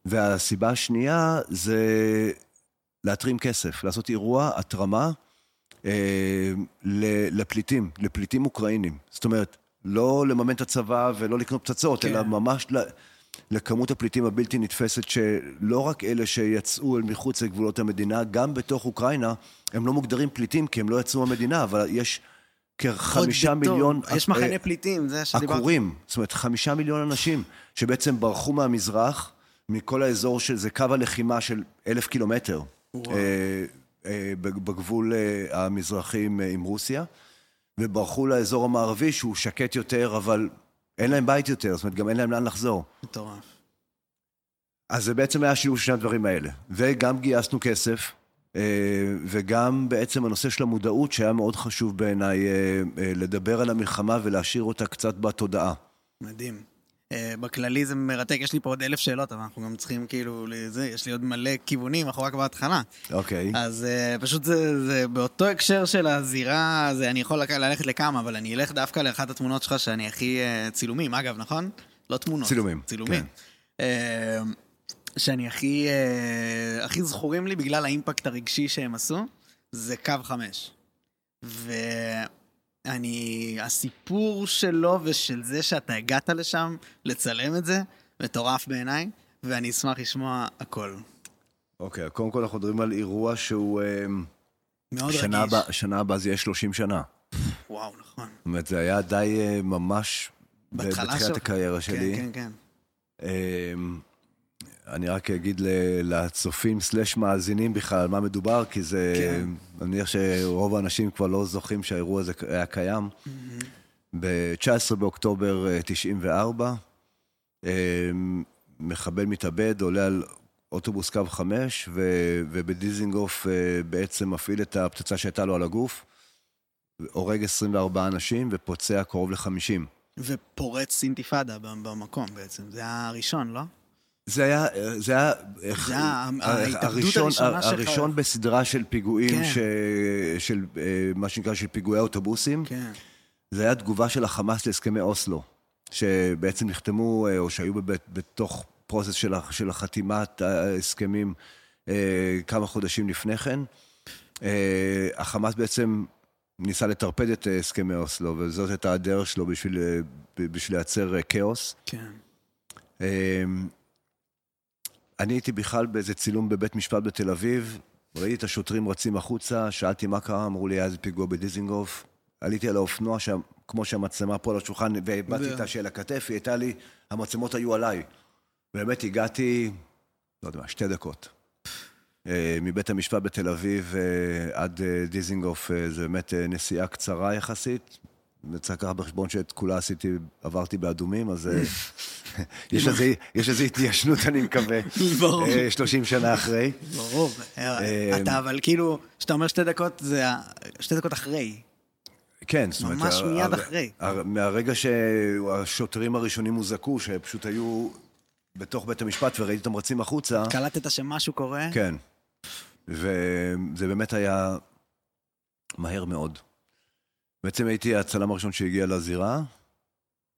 והסיבה השנייה זה להתרים כסף, לעשות אירוע התרמה אה, לפליטים, לפליטים אוקראינים. זאת אומרת, לא לממן את הצבא ולא לקנות פצצות, כן. אלא ממש ל- לכמות הפליטים הבלתי נתפסת, שלא רק אלה שיצאו אל מחוץ לגבולות המדינה, גם בתוך אוקראינה, הם לא מוגדרים פליטים כי הם לא יצאו מהמדינה, אבל יש כחמישה. מיליון... יש מחנה אה, פליטים, זה שדיברתי. עקורים, זאת אומרת חמישה מיליון אנשים שבעצם ברחו מהמזרח, מכל האזור של, זה קו הלחימה של אלף קילומטר, וואו. אה, אה, בגבול אה, המזרחי עם, אה, עם רוסיה, וברחו לאזור המערבי שהוא שקט יותר, אבל אין להם בית יותר, זאת אומרת גם אין להם לאן לחזור. מטורף. אז זה בעצם היה שילוב שני הדברים האלה. וגם גייסנו כסף, אה, וגם בעצם הנושא של המודעות, שהיה מאוד חשוב בעיניי אה, אה, לדבר על המלחמה ולהשאיר אותה קצת בתודעה. מדהים. אה, בכללי זה מרתק, יש לי פה עוד אלף שאלות, אבל אנחנו גם צריכים כאילו, לזה, יש לי עוד מלא כיוונים, אנחנו רק בהתחלה. אוקיי. אז uh, פשוט זה, זה באותו הקשר של הזירה, זה, אני יכול ללכת לכמה, אבל אני אלך דווקא לאחת התמונות שלך שאני הכי... Uh, צילומים, אגב, נכון? לא תמונות. צילומים, צילומים. כן. Uh, שאני הכי, uh, הכי זכורים לי בגלל האימפקט הרגשי שהם עשו, זה קו חמש. ואני... הסיפור שלו ושל זה שאתה הגעת לשם לצלם את זה, מטורף בעיניי, ואני אשמח לשמוע הכל. אוקיי, קודם כל אנחנו מדברים על אירוע שהוא... אה, מאוד שנה רגיש. הבאה- שנה הבאה זה יהיה 30 שנה. וואו, נכון. זאת אומרת, זה היה די אה, ממש... בתחילת שלך. הקריירה שלי. כן, כן, כן. אני רק אגיד לצופים סלש מאזינים בכלל על מה מדובר, כי זה... כן. אני מניח שרוב האנשים כבר לא זוכרים שהאירוע הזה היה קיים. ב-19 באוקטובר אה, 94, אמ, מחבל מתאבד עולה על אוטובוס קו 5, ו- ובדיזינגוף אה, בעצם מפעיל את הפצצה שהייתה לו על הגוף, הורג 24 אנשים ופוצע קרוב ל-50. ופורץ אינתיפאדה במקום בעצם. זה היה הראשון, לא? זה היה, זה היה, זה ההתאבדות הראשון. הראשון בסדרה של פיגועים, כן. ש, של אה, מה שנקרא של פיגועי אוטובוסים. כן. זה היה תגובה של החמאס להסכמי אוסלו, שבעצם נחתמו, אה, או שהיו בבית, בתוך פרוסס של, של החתימת ההסכמים אה, כמה חודשים לפני כן. אה, החמאס בעצם ניסה לטרפד את אה, הסכמי אוסלו, וזאת הייתה הדרך שלו בשביל, אה, בשביל לייצר אה, כאוס. כן. אני הייתי בכלל באיזה צילום בבית משפט בתל אביב, ראיתי את השוטרים רצים החוצה, שאלתי מה קרה, אמרו לי, היה איזה פיגוע בדיזינגוף. עליתי על האופנוע שם, כמו שהמצלמה פה על השולחן, זה- את השאל הכתף, היא הייתה לי, המצלמות היו עליי. באמת הגעתי, לא יודע מה, שתי דקות. אה, מבית המשפט בתל אביב אה, עד אה, דיזינגוף, אה, זה באמת אה, נסיעה קצרה יחסית. וצריך לקחת בחשבון שאת כולה עשיתי, עברתי באדומים, אז אה, יש איזה- יש איזו התיישנות, אני מקווה, ברור. אה, 30 שנה אחרי. ברור. אה, אתה אבל כאילו, כשאתה אומר שתי דקות, זה שתי דקות אחרי. כן, זאת אומרת... ממש מיד אחרי. הר- מהרגע שהשוטרים הראשונים הוזעקו, שפשוט היו בתוך בית המשפט וראיתי אותם רצים החוצה, קלטת שמשהו קורה? כן. וזה באמת היה מהר מאוד. בעצם הייתי הצלם הראשון שהגיע לזירה.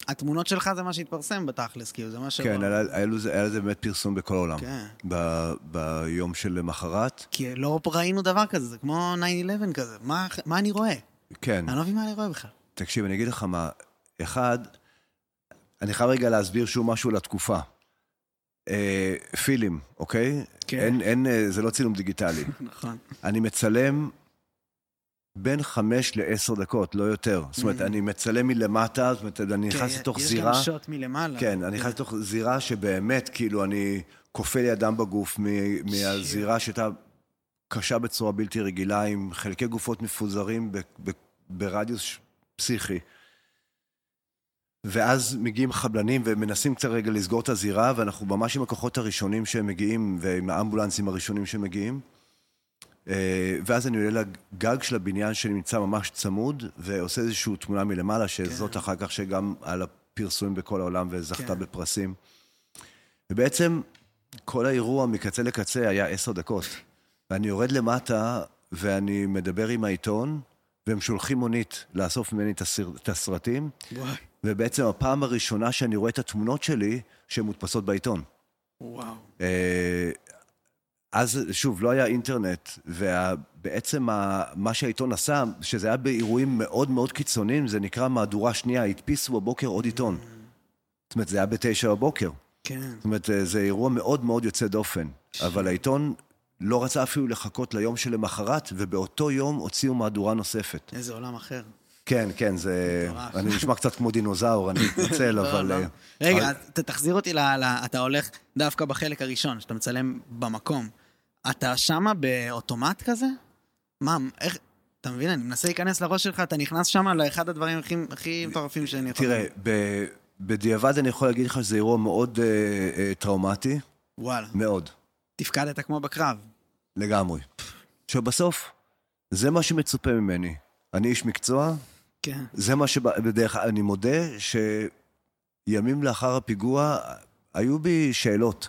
התמונות שלך זה מה שהתפרסם בתכלס, כאילו, זה מה ש... כן, היה היה לזה היה לזה באמת פרסום בכל העולם. כן. ב- ביום של למחרת. כי לא ראינו דבר כזה, זה כמו 9-11 כזה. מה, מה אני רואה? כן. אני לא מבין מה אני רואה בכלל. תקשיב, אני אגיד לך מה. אחד, אני חייב רגע להסביר שוב משהו לתקופה. אה, פילים, אוקיי? כן. אין, אין, אה, זה לא צילום דיגיטלי. נכון. אני מצלם בין חמש לעשר דקות, לא יותר. זאת אומרת, אני מצלם מלמטה, זאת אומרת, אני נכנס כן, לתוך יש זירה. גם שוט מלמעלה. כן, אני נכנס לתוך זירה שבאמת, כאילו, אני כופה לי אדם בגוף מהזירה שהייתה קשה בצורה בלתי רגילה, עם חלקי גופות מפוזרים ברדיוס פסיכי. ואז מגיעים חבלנים ומנסים קצת רגע לסגור את הזירה, ואנחנו ממש עם הכוחות הראשונים שהם מגיעים, ועם האמבולנסים הראשונים שמגיעים. אה, ואז אני עולה לגג של הבניין שנמצא ממש צמוד, ועושה איזושהי תמונה מלמעלה, שזאת אחר כך שגם על הפרסומים בכל העולם וזכתה כן. בפרסים. ובעצם כל האירוע מקצה לקצה היה עשר דקות. ואני יורד למטה, ואני מדבר עם העיתון, והם שולחים מונית לאסוף ממני את הסר- את הסרטים, וואי. ובעצם הפעם הראשונה שאני רואה את התמונות שלי, שהן מודפסות בעיתון. וואו. אה, אז שוב, לא היה אינטרנט, ובעצם מה שהעיתון עשה, שזה היה באירועים מאוד מאוד קיצוניים, זה נקרא מהדורה שנייה, הדפיסו בבוקר עוד עיתון. זאת אומרת, זה היה בתשע בבוקר. כן. זאת אומרת, אה, זה אירוע מאוד מאוד יוצא דופן. אבל העיתון לא רצה אפילו לחכות ליום שלמחרת, ובאותו יום הוציאו מהדורה נוספת. איזה עולם אחר. כן, כן, זה... אני נשמע קצת כמו דינוזאור, אני מתנצל, לא, אבל... לא. אה, רגע, אבל- תחזיר אותי. ל- אתה הולך דווקא בחלק הראשון, שאתה מצלם במקום. אתה שמה באוטומט כזה? מה, איך... אתה מבין? אני מנסה להיכנס לראש שלך, אתה נכנס שמה לאחד הדברים הכי- הכי מטורפים שאני יכול... תראה, ב- בדיעבד אני יכול להגיד לך שזה אירוע מאוד אה, אה, טראומטי, וואלה. מאוד, תפקדת כמו בקרב. לגמרי. עכשיו בסוף, זה מה שמצופה ממני. אני איש מקצוע, כן. זה מה שבדרך כלל, אני מודה שימים לאחר הפיגוע היו בי שאלות.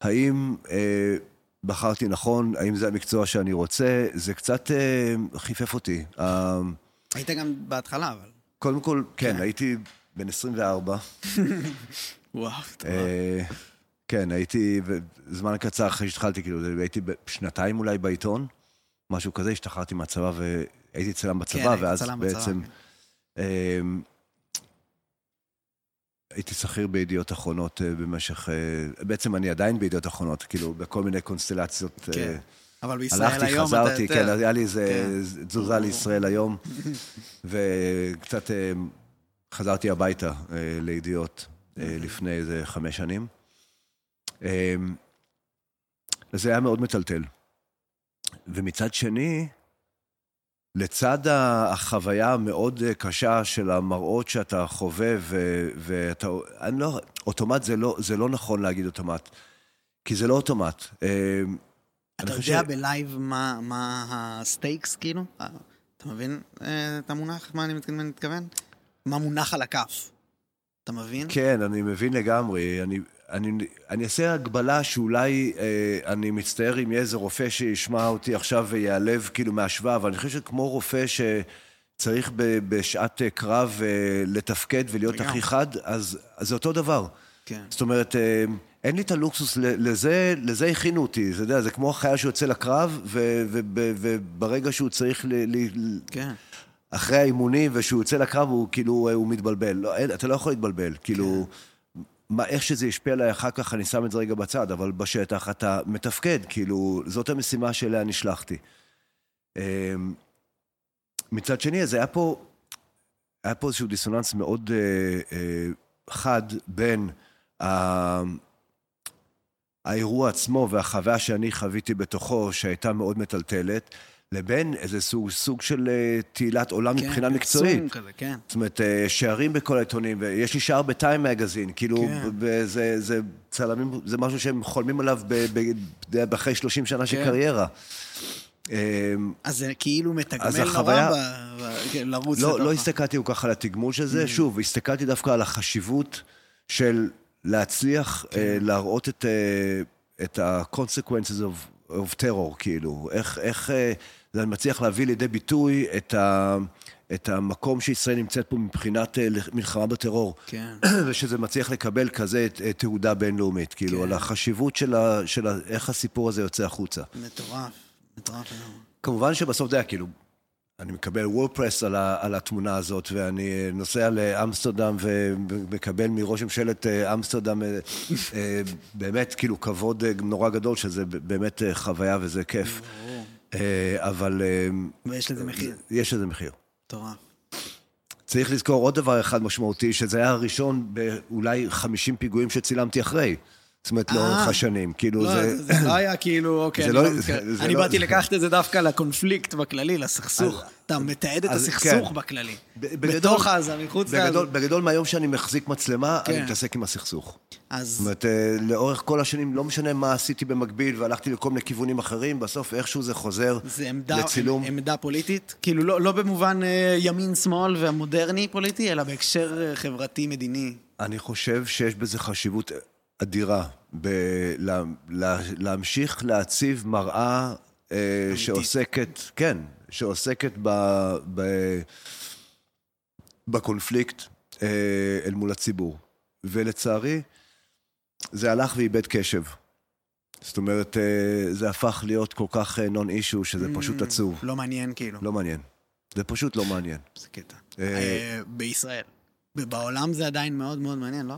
האם אה, בחרתי נכון? האם זה המקצוע שאני רוצה? זה קצת אה, חיפף אותי. אה, היית גם בהתחלה, אבל. קודם כל, כן, הייתי בן 24. וואו, אה, כן, הייתי, זמן קצר אחרי שהתחלתי, כאילו, הייתי שנתיים אולי בעיתון, משהו כזה, השתחררתי מהצבא והייתי צלם בצבא, כן, ואז צלם בצבא, בעצם... כן. הייתי שכיר בידיעות אחרונות אה, במשך... אה, בעצם אני עדיין בידיעות אחרונות, כאילו, בכל מיני קונסטלציות. אה, כן. אבל בישראל הלכתי, היום אתה חזרתי, יותר. כן, היה לי איזה כן. תזוזה לישראל היום, וקצת אה, חזרתי הביתה אה, לידיעות אה, לפני איזה חמש שנים. אה, זה היה מאוד מטלטל. ומצד שני, לצד החוויה המאוד אה, קשה של המראות שאתה חווה, ו- ואתה... אני לא... אוטומט זה לא, זה לא נכון להגיד אוטומט, כי זה לא אוטומט. אה, אתה יודע ש- בלייב מה, מה ה stakes, כאילו? אה, אתה מבין את המונח, מה אני מת- מתכוון? מה מונח על הכף. אתה מבין? כן, אני מבין לגמרי. אני, אני, אני אעשה הקבלה שאולי אה, אני מצטער אם יהיה איזה רופא שישמע אותי עכשיו ויעלב כאילו מהשוואה, אבל אני חושב שכמו רופא שצריך ב, בשעת אה, קרב אה, לתפקד ולהיות. הכי חד, אז, אז זה אותו דבר. כן. זאת אומרת, אה, אין לי את הלוקסוס, לזה, לזה הכינו אותי, זה, יודע, זה כמו החייל שיוצא לקרב, ו- ו- וברגע שהוא צריך, ל- ל- כן. אחרי האימונים, ושהוא יוצא לקרב, הוא כאילו, הוא מתבלבל. לא, אין, אתה לא יכול להתבלבל, כאילו, מה, איך שזה ישפיע עליי אחר כך, אני שם את זה רגע בצד, אבל בשטח אתה מתפקד, כאילו, זאת המשימה שאליה נשלחתי. אמ, מצד שני, אז היה פה, היה פה איזשהו דיסוננס מאוד אה, אה, חד בין ה... האירוע עצמו והחוויה שאני חוויתי בתוכו, שהייתה מאוד מטלטלת, לבין איזה סוג, סוג של אה, תהילת עולם כן, מבחינה פרסום מקצועית. כזה, כן. זאת אומרת, אה, שערים בכל העיתונים, ויש לי שער בטיים מגזין, כאילו, כן. ב- זה, זה צלמים, זה משהו שהם חולמים עליו ב- ב- אחרי 30 שנה של כן. קריירה. אה, אז זה כאילו אז מתגמל נורא החוויה- ב- ב- כן, לרוץ לא, לתוך לא הסתכלתי כל כך על התגמול של זה, שוב, הסתכלתי דווקא על החשיבות של להצליח אה, להראות את, את ה-consequences of, of terror, כאילו, איך, איך אה, זה מצליח להביא לידי ביטוי את, ה, את המקום שישראל נמצאת פה מבחינת אה, מלחמה בטרור. כן. ושזה מצליח לקבל כזה אה, תעודה בינלאומית. כאילו, כן. על החשיבות של, ה, של ה, איך הסיפור הזה יוצא החוצה. מטורף, מטורף. כמובן שבסוף זה היה כאילו, אני מקבל וורפרס על, ה- על התמונה הזאת, ואני נוסע לאמסטרדם ומקבל מראש ממשלת אה, אמסטרדם אה, אה, באמת כאילו כבוד נורא גדול, שזה באמת חוויה וזה כיף. אבל ויש לזה מחיר. יש לזה מחיר. מטורף. צריך לזכור עוד דבר אחד משמעותי, שזה היה הראשון באולי 50 פיגועים שצילמתי אחרי. זאת אומרת, אה. לאורך השנים. כאילו לא, זה... זה לא היה כאילו, אוקיי, אני לא- לא באתי לקחת את זה דווקא לקונפליקט בכללי, לסכסוך. אתה מתעד את הסכסוך כן. בכללי. בתוך עזה, מחוץ לעזה. בגדול, מהיום שאני מחזיק מצלמה, אני כן. מתעסק עם הסכסוך. זאת אז אומרת, אה, לאורך כל השנים, לא משנה מה עשיתי במקביל, והלכתי לכל מיני כיוונים אחרים, בסוף איכשהו זה חוזר זה עמדה, לצילום. עמדה פוליטית? כאילו, לא, לא במובן אה, ימין-שמאל והמודרני פוליטי, אלא בהקשר חברתי-מדיני. אני חושב שיש בזה חשיבות אדירה, ב- לה- לה- להמשיך להציב מראה אה, שעוסקת, כן, שעוסקת ב, ב, בקונפליקט אה, אל מול הציבור. ולצערי, זה הלך ואיבד קשב. זאת אומרת, אה, זה הפך להיות כל כך נון אישו, שזה פשוט עצוב. לא מעניין, כאילו. לא מעניין. זה פשוט לא מעניין. זה קטע. אה, אה, בישראל. בעולם זה עדיין מאוד מאוד מעניין, לא?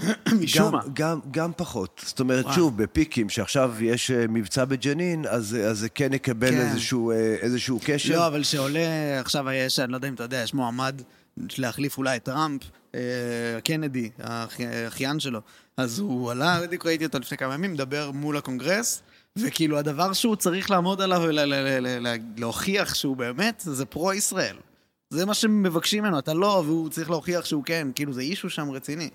משום גם, מה. גם, גם פחות. זאת אומרת, וואו. שוב, בפיקים, שעכשיו יש אה, מבצע בג'נין, אז, אז זה כן יקבל כן. איזשהו, אה, איזשהו קשר. לא, אבל שעולה, עכשיו יש, אני לא יודע אם אתה יודע, יש מועמד להחליף אולי את טראמפ, אה, קנדי, האח- האחיין שלו. אז הוא עלה, בדיוק ראיתי אותו לפני כמה ימים, מדבר מול הקונגרס, וכאילו הדבר שהוא צריך לעמוד עליו ולהוכיח שהוא באמת, זה פרו-ישראל. זה מה שמבקשים ממנו, אתה לא, והוא צריך להוכיח שהוא כן, כאילו זה אישו שם רציני.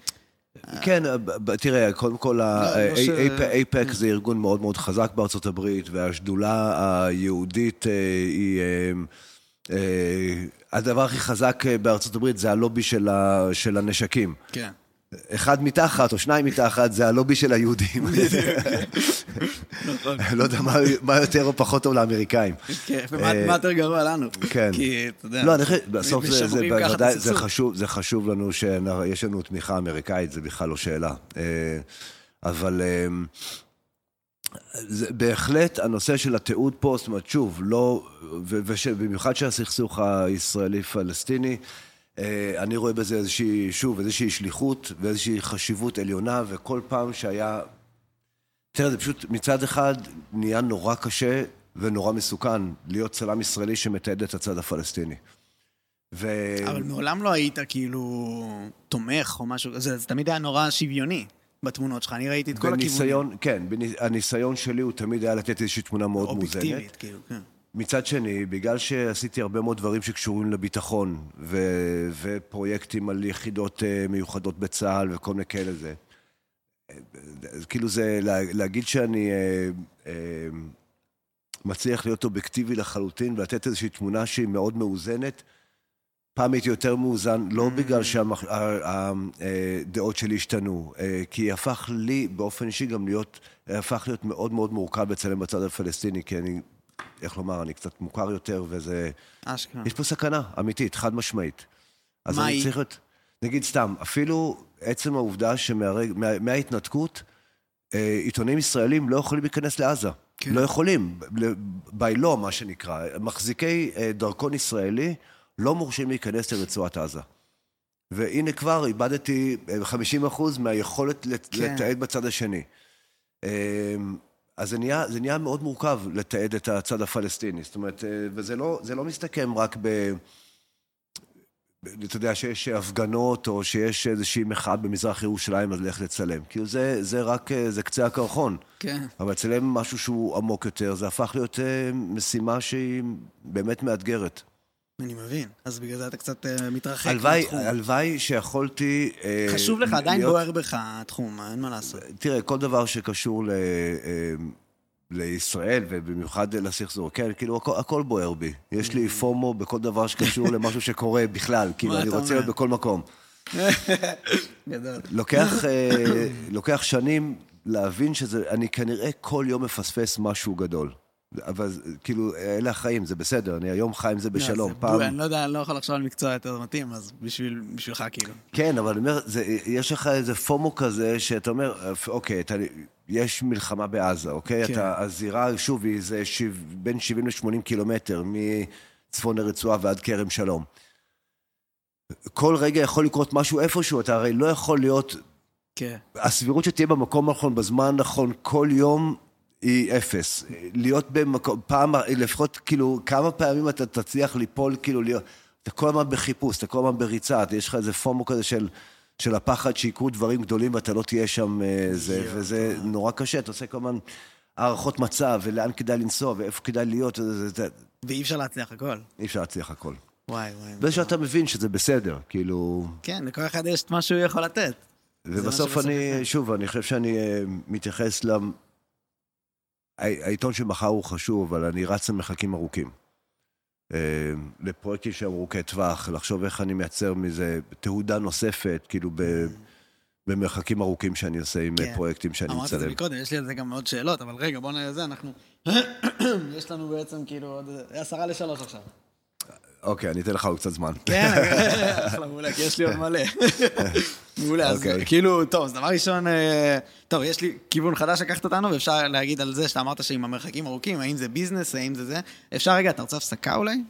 כן, אה, תראה, קודם כל, לא ש- אייפק זה ארגון מאוד מאוד חזק בארצות הברית, והשדולה היהודית אה, היא... אה, הדבר הכי חזק בארצות הברית זה הלובי של הנשקים. כן. אחד מתחת או שניים מתחת זה הלובי של היהודים. לא יודע מה- יותר או פחות טוב לאמריקאים. כן, ומה אה, יותר גרוע לנו? כן. כי, אתה יודע, לא, אני חושב, בסוף זה, בוודאי, זה. חשוב, לנו שיש לנו תמיכה אמריקאית, זה בכלל לא שאלה. אה, אבל אה, בהחלט הנושא של התיעוד פה, זאת אומרת, שוב, לא, ובמיוחד של הסכסוך הישראלי-פלסטיני, אני רואה בזה איזושהי, שוב, איזושהי שליחות ואיזושהי חשיבות עליונה, וכל פעם שהיה... תראה, זה פשוט, מצד אחד נהיה נורא קשה ונורא מסוכן להיות צלם ישראלי שמתעד את הצד הפלסטיני. ו... אבל מעולם לא היית כאילו תומך או משהו, זה, זה תמיד היה נורא שוויוני בתמונות שלך, אני ראיתי את כל הכיוונים. בניסיון, כן, בניס- הניסיון שלי הוא תמיד היה לתת איזושהי תמונה מאוד מאוזנת. אובייקטיבית, כאילו, כן. מצד שני, בגלל שעשיתי הרבה מאוד דברים שקשורים לביטחון, ו- ופרויקטים על יחידות אה, מיוחדות בצה"ל וכל מיני כאלה זה, אה, כאילו זה, לה- להגיד שאני אה, אה, מצליח להיות אובייקטיבי לחלוטין ולתת איזושהי תמונה שהיא מאוד מאוזנת, פעם הייתי יותר מאוזן, לא בגלל שהדעות שלי השתנו, אה, כי הפך לי באופן אישי גם להיות, הפך להיות מאוד מאוד מורכב לצלם בצד הפלסטיני, כי אני, איך לומר, אני קצת מוכר יותר, וזה... אשכרה. יש פה סכנה אמיתית, חד משמעית. אז מה אני היא? צריך להיות... נגיד סתם, אפילו עצם העובדה שמההתנתקות, אה, עיתונים ישראלים לא יכולים להיכנס לעזה. כן. לא יכולים, by law, מה שנקרא. מחזיקי אה, דרכון ישראלי לא מורשים להיכנס לרצועת עזה. והנה כבר איבדתי אה, 50% מהיכולת לת- כן. לתעד בצד השני. אז זה נהיה, זה נהיה מאוד מורכב לתעד את הצד הפלסטיני. זאת אומרת, אה, וזה לא, זה לא מסתכם רק ב... ב- אתה יודע, שיש הפגנות או שיש איזושהי מחאה במזרח ירושלים, אז לך לצלם. כאילו זה, זה רק, אה, זה קצה הקרחון. כן. אבל לצלם משהו שהוא עמוק יותר, זה הפך להיות אה, משימה שהיא באמת מאתגרת. אני מבין. אז בגלל זה אתה קצת אה, מתרחק מהתחום. הלוואי שיכולתי... אה, חשוב לך, עדיין בוער בך התחום, אין מה לעשות. תראה, כל דבר שקשור ל... אה, לישראל, ובמיוחד לסכסוך, כן, כאילו, הכל, הכל בוער בי. יש לי פומו בכל דבר שקשור למשהו שקורה בכלל, כאילו, אני רוצה? להיות בכל מקום. גדול. לוקח, לוקח שנים להבין שזה, אני כנראה כל יום מפספס משהו גדול. אבל כאילו, אלה החיים, זה בסדר, אני היום חי עם זה בשלום. לא, זה פעם... אני לא יודע, אני לא יכול לחשוב על מקצוע יותר מתאים, אז בשביל, בשבילך כאילו. כן, אבל אני אומר, זה, יש לך איזה פומו כזה, שאתה אומר, אוקיי, אתה, יש מלחמה בעזה, אוקיי? כן. אתה, הזירה, שוב, היא זה שיו, בין 70 ל-80 קילומטר, מצפון הרצועה ועד כרם שלום. כל רגע יכול לקרות משהו איפשהו, אתה הרי לא יכול להיות... כן. הסבירות שתהיה במקום הנכון, בזמן הנכון, כל יום, היא אפס. להיות במקום, פעם, לפחות כאילו, כמה פעמים אתה תצליח ליפול, כאילו, להיות... אתה כל הזמן בחיפוש, אתה כל הזמן בריצה, אתה- יש לך איזה פומו כזה של, של הפחד שיקרו דברים גדולים ואתה לא תהיה שם, אה, זה, וזה נורא קשה, אתה עושה כל הזמן הערכות מצב, ולאן כדאי לנסוע, ואיפה כדאי להיות, זה, זה, זה, ואי אפשר להצליח הכל. אי אפשר להצליח הכל. וואי, וואי. בזה שאתה מבין שזה בסדר, כאילו... כן, לכל אחד יש את מה שהוא יכול לתת. ובסוף אני. שוב, אני חושב שאני אה, מתייחס ל... הע- העיתון של מחר הוא חשוב, אבל אני רץ למרחקים ארוכים. אה, לפרויקטים שהם ארוכי טווח, לחשוב איך אני מייצר מזה תהודה נוספת, כאילו ב... במרחקים ארוכים שאני עושה עם כן. אה, פרויקטים שאני אמרת את זה מצלם. מקודם, יש לי על זה גם עוד שאלות, אבל רגע, בוא זה, אנחנו... יש לנו בעצם כאילו עוד... עשרה לשלוש עכשיו. אוקיי, אני אתן לך עוד קצת זמן. כן, אחלה, מעולה, כי יש לי עוד מלא. מעולה, אז אוקיי. כאילו, טוב, אז דבר ראשון, אה, טוב, יש לי כיוון חדש לקחת אותנו, ואפשר להגיד על זה שאתה אמרת שעם המרחקים ארוכים, האם זה ביזנס, האם זה זה. אפשר רגע, אתה רוצה הפסקה אולי?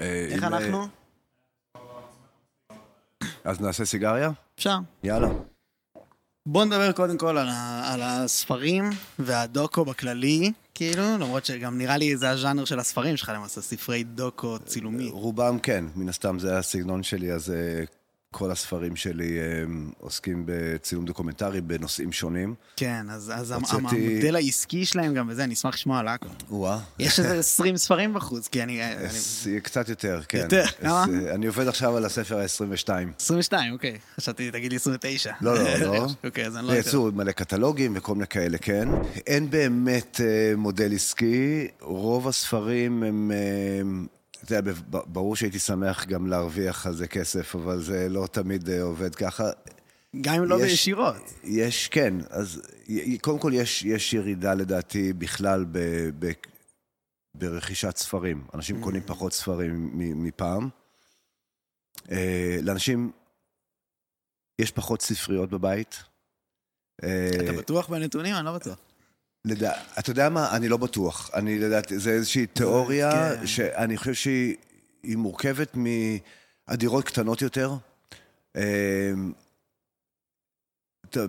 אה, איך אם, אה, אנחנו? אז נעשה סיגריה? אפשר. יאללה. בוא נדבר קודם כל על, ה, על הספרים והדוקו בכללי, כאילו, למרות שגם נראה לי זה הז'אנר של הספרים שלך למעשה, ספרי דוקו צילומי. רובם כן, מן הסתם זה הסגנון שלי, אז אה, כל הספרים שלי אה, עוסקים בצילום דוקומנטרי בנושאים שונים. כן, אז, אז הוצאתי- המודל העסקי שלהם גם וזה, אני אשמח לשמוע על הכל. וואה. יש איזה 20 ספרים בחוץ, כי אני... אני... אה, קצת יותר, כן. יותר? אה, אני עובד עכשיו על הספר ה-22. 22, אוקיי. חשבתי, תגיד לי 29. לא, לא, לא. אוקיי, אז אני לא יודע. יצאו מלא קטלוגים וכל מיני כאלה, כן. אין באמת אה, מודל עסקי, רוב הספרים הם... אתה יודע, ברור שהייתי שמח גם להרוויח על זה כסף, אבל זה לא תמיד אה, עובד ככה. גם אם לא יש- בישירות. יש, כן. אז קודם כל יש, יש ירידה לדעתי בכלל ב, ב, ברכישת ספרים. אנשים קונים פחות ספרים מפעם. אה, לאנשים יש פחות ספריות בבית. אה, אתה בטוח בנתונים? אני לא בטוח. לדע... אתה יודע מה? אני לא בטוח. אני לדעתי, זה איזושהי תיאוריה כן. שאני חושב שהיא היא מורכבת מהדירות קטנות יותר. אמ,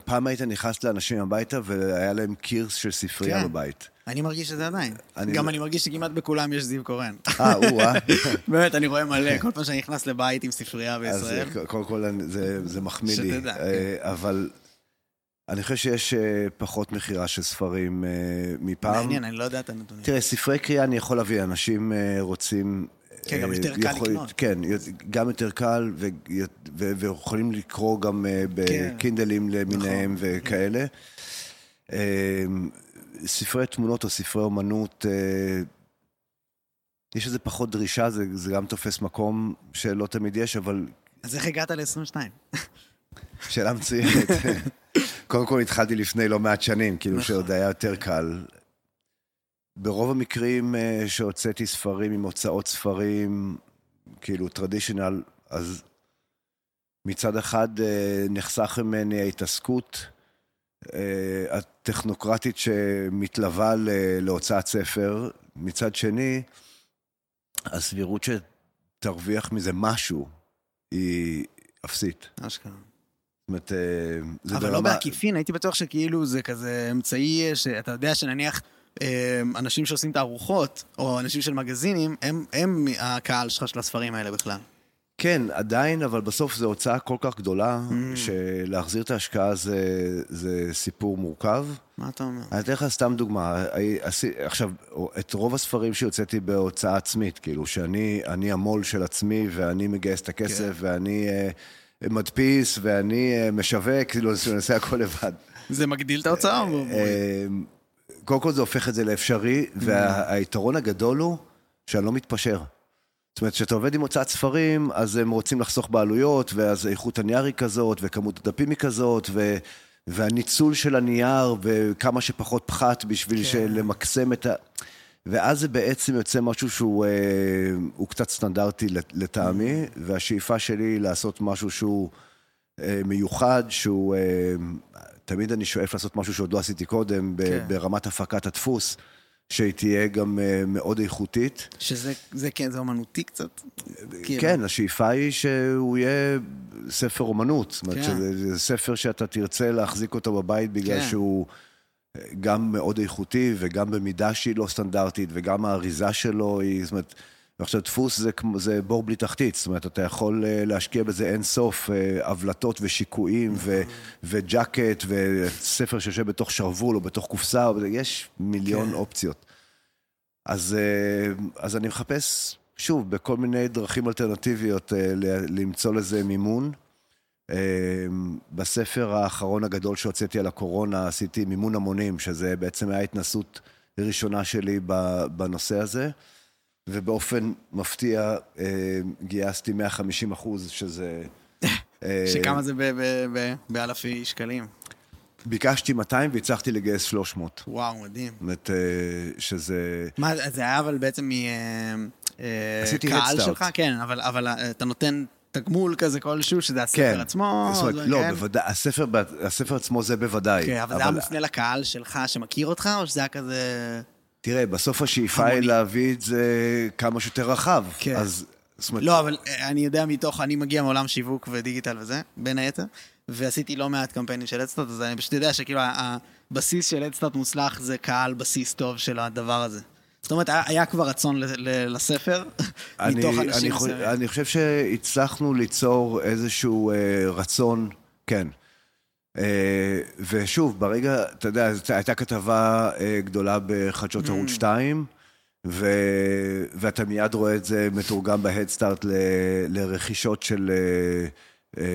פעם היית נכנס לאנשים הביתה והיה להם קירס של ספרייה כן. בבית. אני מרגיש שזה עדיין. אני גם לא- אני מרגיש שכמעט בכולם יש זיו קורן. אה, או-אה. באמת, אני רואה מלא, כל פעם שאני נכנס לבית עם ספרייה אז בישראל. אה, קודם כל אני- זה, זה מחמיא לי. שתדע, כן. אה, אבל אני חושב שיש אה, פחות מכירה של ספרים אה, מפעם. מעניין, אני לא יודע את הנתונים. תראה, ספרי קריאה אני יכול להביא, אנשים אה, רוצים... כן, גם יותר קל לקנות. כן, גם יותר קל, ויכולים לקרוא גם כן. בקינדלים למיניהם נכון. וכאלה. אה, ספרי תמונות או ספרי אומנות, יש איזה פחות דרישה, זה, זה גם תופס מקום שלא תמיד יש, אבל אז איך הגעת ל-22? שאלה מצוינת. קודם כל התחלתי לפני לא מעט שנים, כאילו נכון. שעוד היה יותר קל. ברוב המקרים אה, שהוצאתי ספרים עם הוצאות ספרים, כאילו טרדישיונל, אז מצד אחד אה, נחסך ממני ההתעסקות אה, הטכנוקרטית שמתלווה להוצאת ספר, מצד שני, הסבירות שתרוויח מזה משהו היא אפסית. אשכרה. אומרת, אה, זה אבל לא בעקיפין, הייתי בטוח שכאילו זה כזה אמצעי, שאתה יודע שנניח אה, אנשים שעושים תערוכות, או אנשים של מגזינים, הם- הם הקהל שלך של הספרים האלה בכלל. כן, עדיין, אבל בסוף זו הוצאה כל כך גדולה, Mm. שלהחזיר את ההשקעה זה, זה סיפור מורכב. מה אתה אומר? אני אתן לך סתם דוגמה. עכשיו, את רוב הספרים שהוצאתי בהוצאה עצמית, כאילו, שאני אני המו"ל של עצמי, ואני מגייס את הכסף, כן. ואני אה, מדפיס, ואני אה, משווק, כאילו, אני עושה הכל לבד. זה מגדיל את ההוצאה? או- אה, קודם כל זה הופך את זה לאפשרי, והיתרון הגדול הוא שאני לא מתפשר. זאת אומרת, כשאתה עובד עם הוצאת ספרים, אז הם רוצים לחסוך בעלויות, ואז איכות הנייר היא כזאת, וכמות הדפים היא כזאת, ו... והניצול של הנייר, וכמה שפחות פחת בשביל. כן. למקסם את ה... ואז זה בעצם יוצא משהו שהוא אה, קצת סטנדרטי לטעמי, והשאיפה שלי היא לעשות משהו שהוא אה, מיוחד, שהוא... אה, תמיד אני שואף לעשות משהו שעוד לא עשיתי קודם, כן. ברמת הפקת הדפוס, שהיא תהיה גם מאוד איכותית. שזה זה, כן, זה אומנותי קצת? כאילו. כן, השאיפה היא שהוא יהיה ספר אומנות. זאת אומרת, כן. שזה ספר שאתה תרצה להחזיק אותו בבית בגלל כן. שהוא גם מאוד איכותי וגם במידה שהיא לא סטנדרטית וגם האריזה שלו היא, זאת אומרת, עכשיו דפוס זה, זה בור בלי תחתית, זאת אומרת, אתה יכול אה, להשקיע בזה אין סוף, אה, הבלטות ושיקויים ו- וג'קט וספר שיושב בתוך שרוול או בתוך קופסה, או- יש מיליון כן. אופציות. אז, אה, אז אני מחפש, שוב, בכל מיני דרכים אלטרנטיביות למצוא לזה מימון. אה, בספר האחרון הגדול שהוצאתי על הקורונה עשיתי מימון המונים, שזה בעצם היה התנסות ראשונה שלי בנושא הזה, ובאופן מפתיע אה, גייסתי 150 אחוז, שזה... אה, שכמה זה באלפי שקלים? ביקשתי 200 והצלחתי לגייס 300. וואו, מדהים. זאת אומרת, אה, שזה... מה, זה היה אבל בעצם עשיתי מקהל Head Start. שלך? כן, אבל, אבל אה, אתה נותן תגמול כזה כלשהו, שזה הספר כן. עצמו? זאת אומרת, לא, כאלה? בוודאי, הספר, הספר עצמו זה בוודאי. כן, אבל זה היה מופנה לקהל שלך שמכיר אותך, או שזה היה כזה... תראה, בסוף השאיפה היא המוני. להביא את זה כמה שיותר רחב. כן. אז, זאת אומרת, לא, אבל אה, אני יודע מתוך, אני מגיע מעולם שיווק ודיגיטל וזה, בין היתר, ועשיתי לא מעט קמפיינים של אדסטארט, אז אני פשוט יודע שכאילו הבסיס של אדסטארט מוצלח זה קהל בסיס טוב של הדבר הזה. זאת אומרת, היה, כבר רצון לספר, מתוך אנשים מסוימים. אני חושב שהצלחנו ליצור איזשהו אה, רצון, כן. אה, ושוב, ברגע, אתה יודע, הייתה כתבה אה, גדולה בחדשות Mm. ערוץ 2, ו, ואתה מיד רואה את זה מתורגם בהדסטארט ל, לרכישות של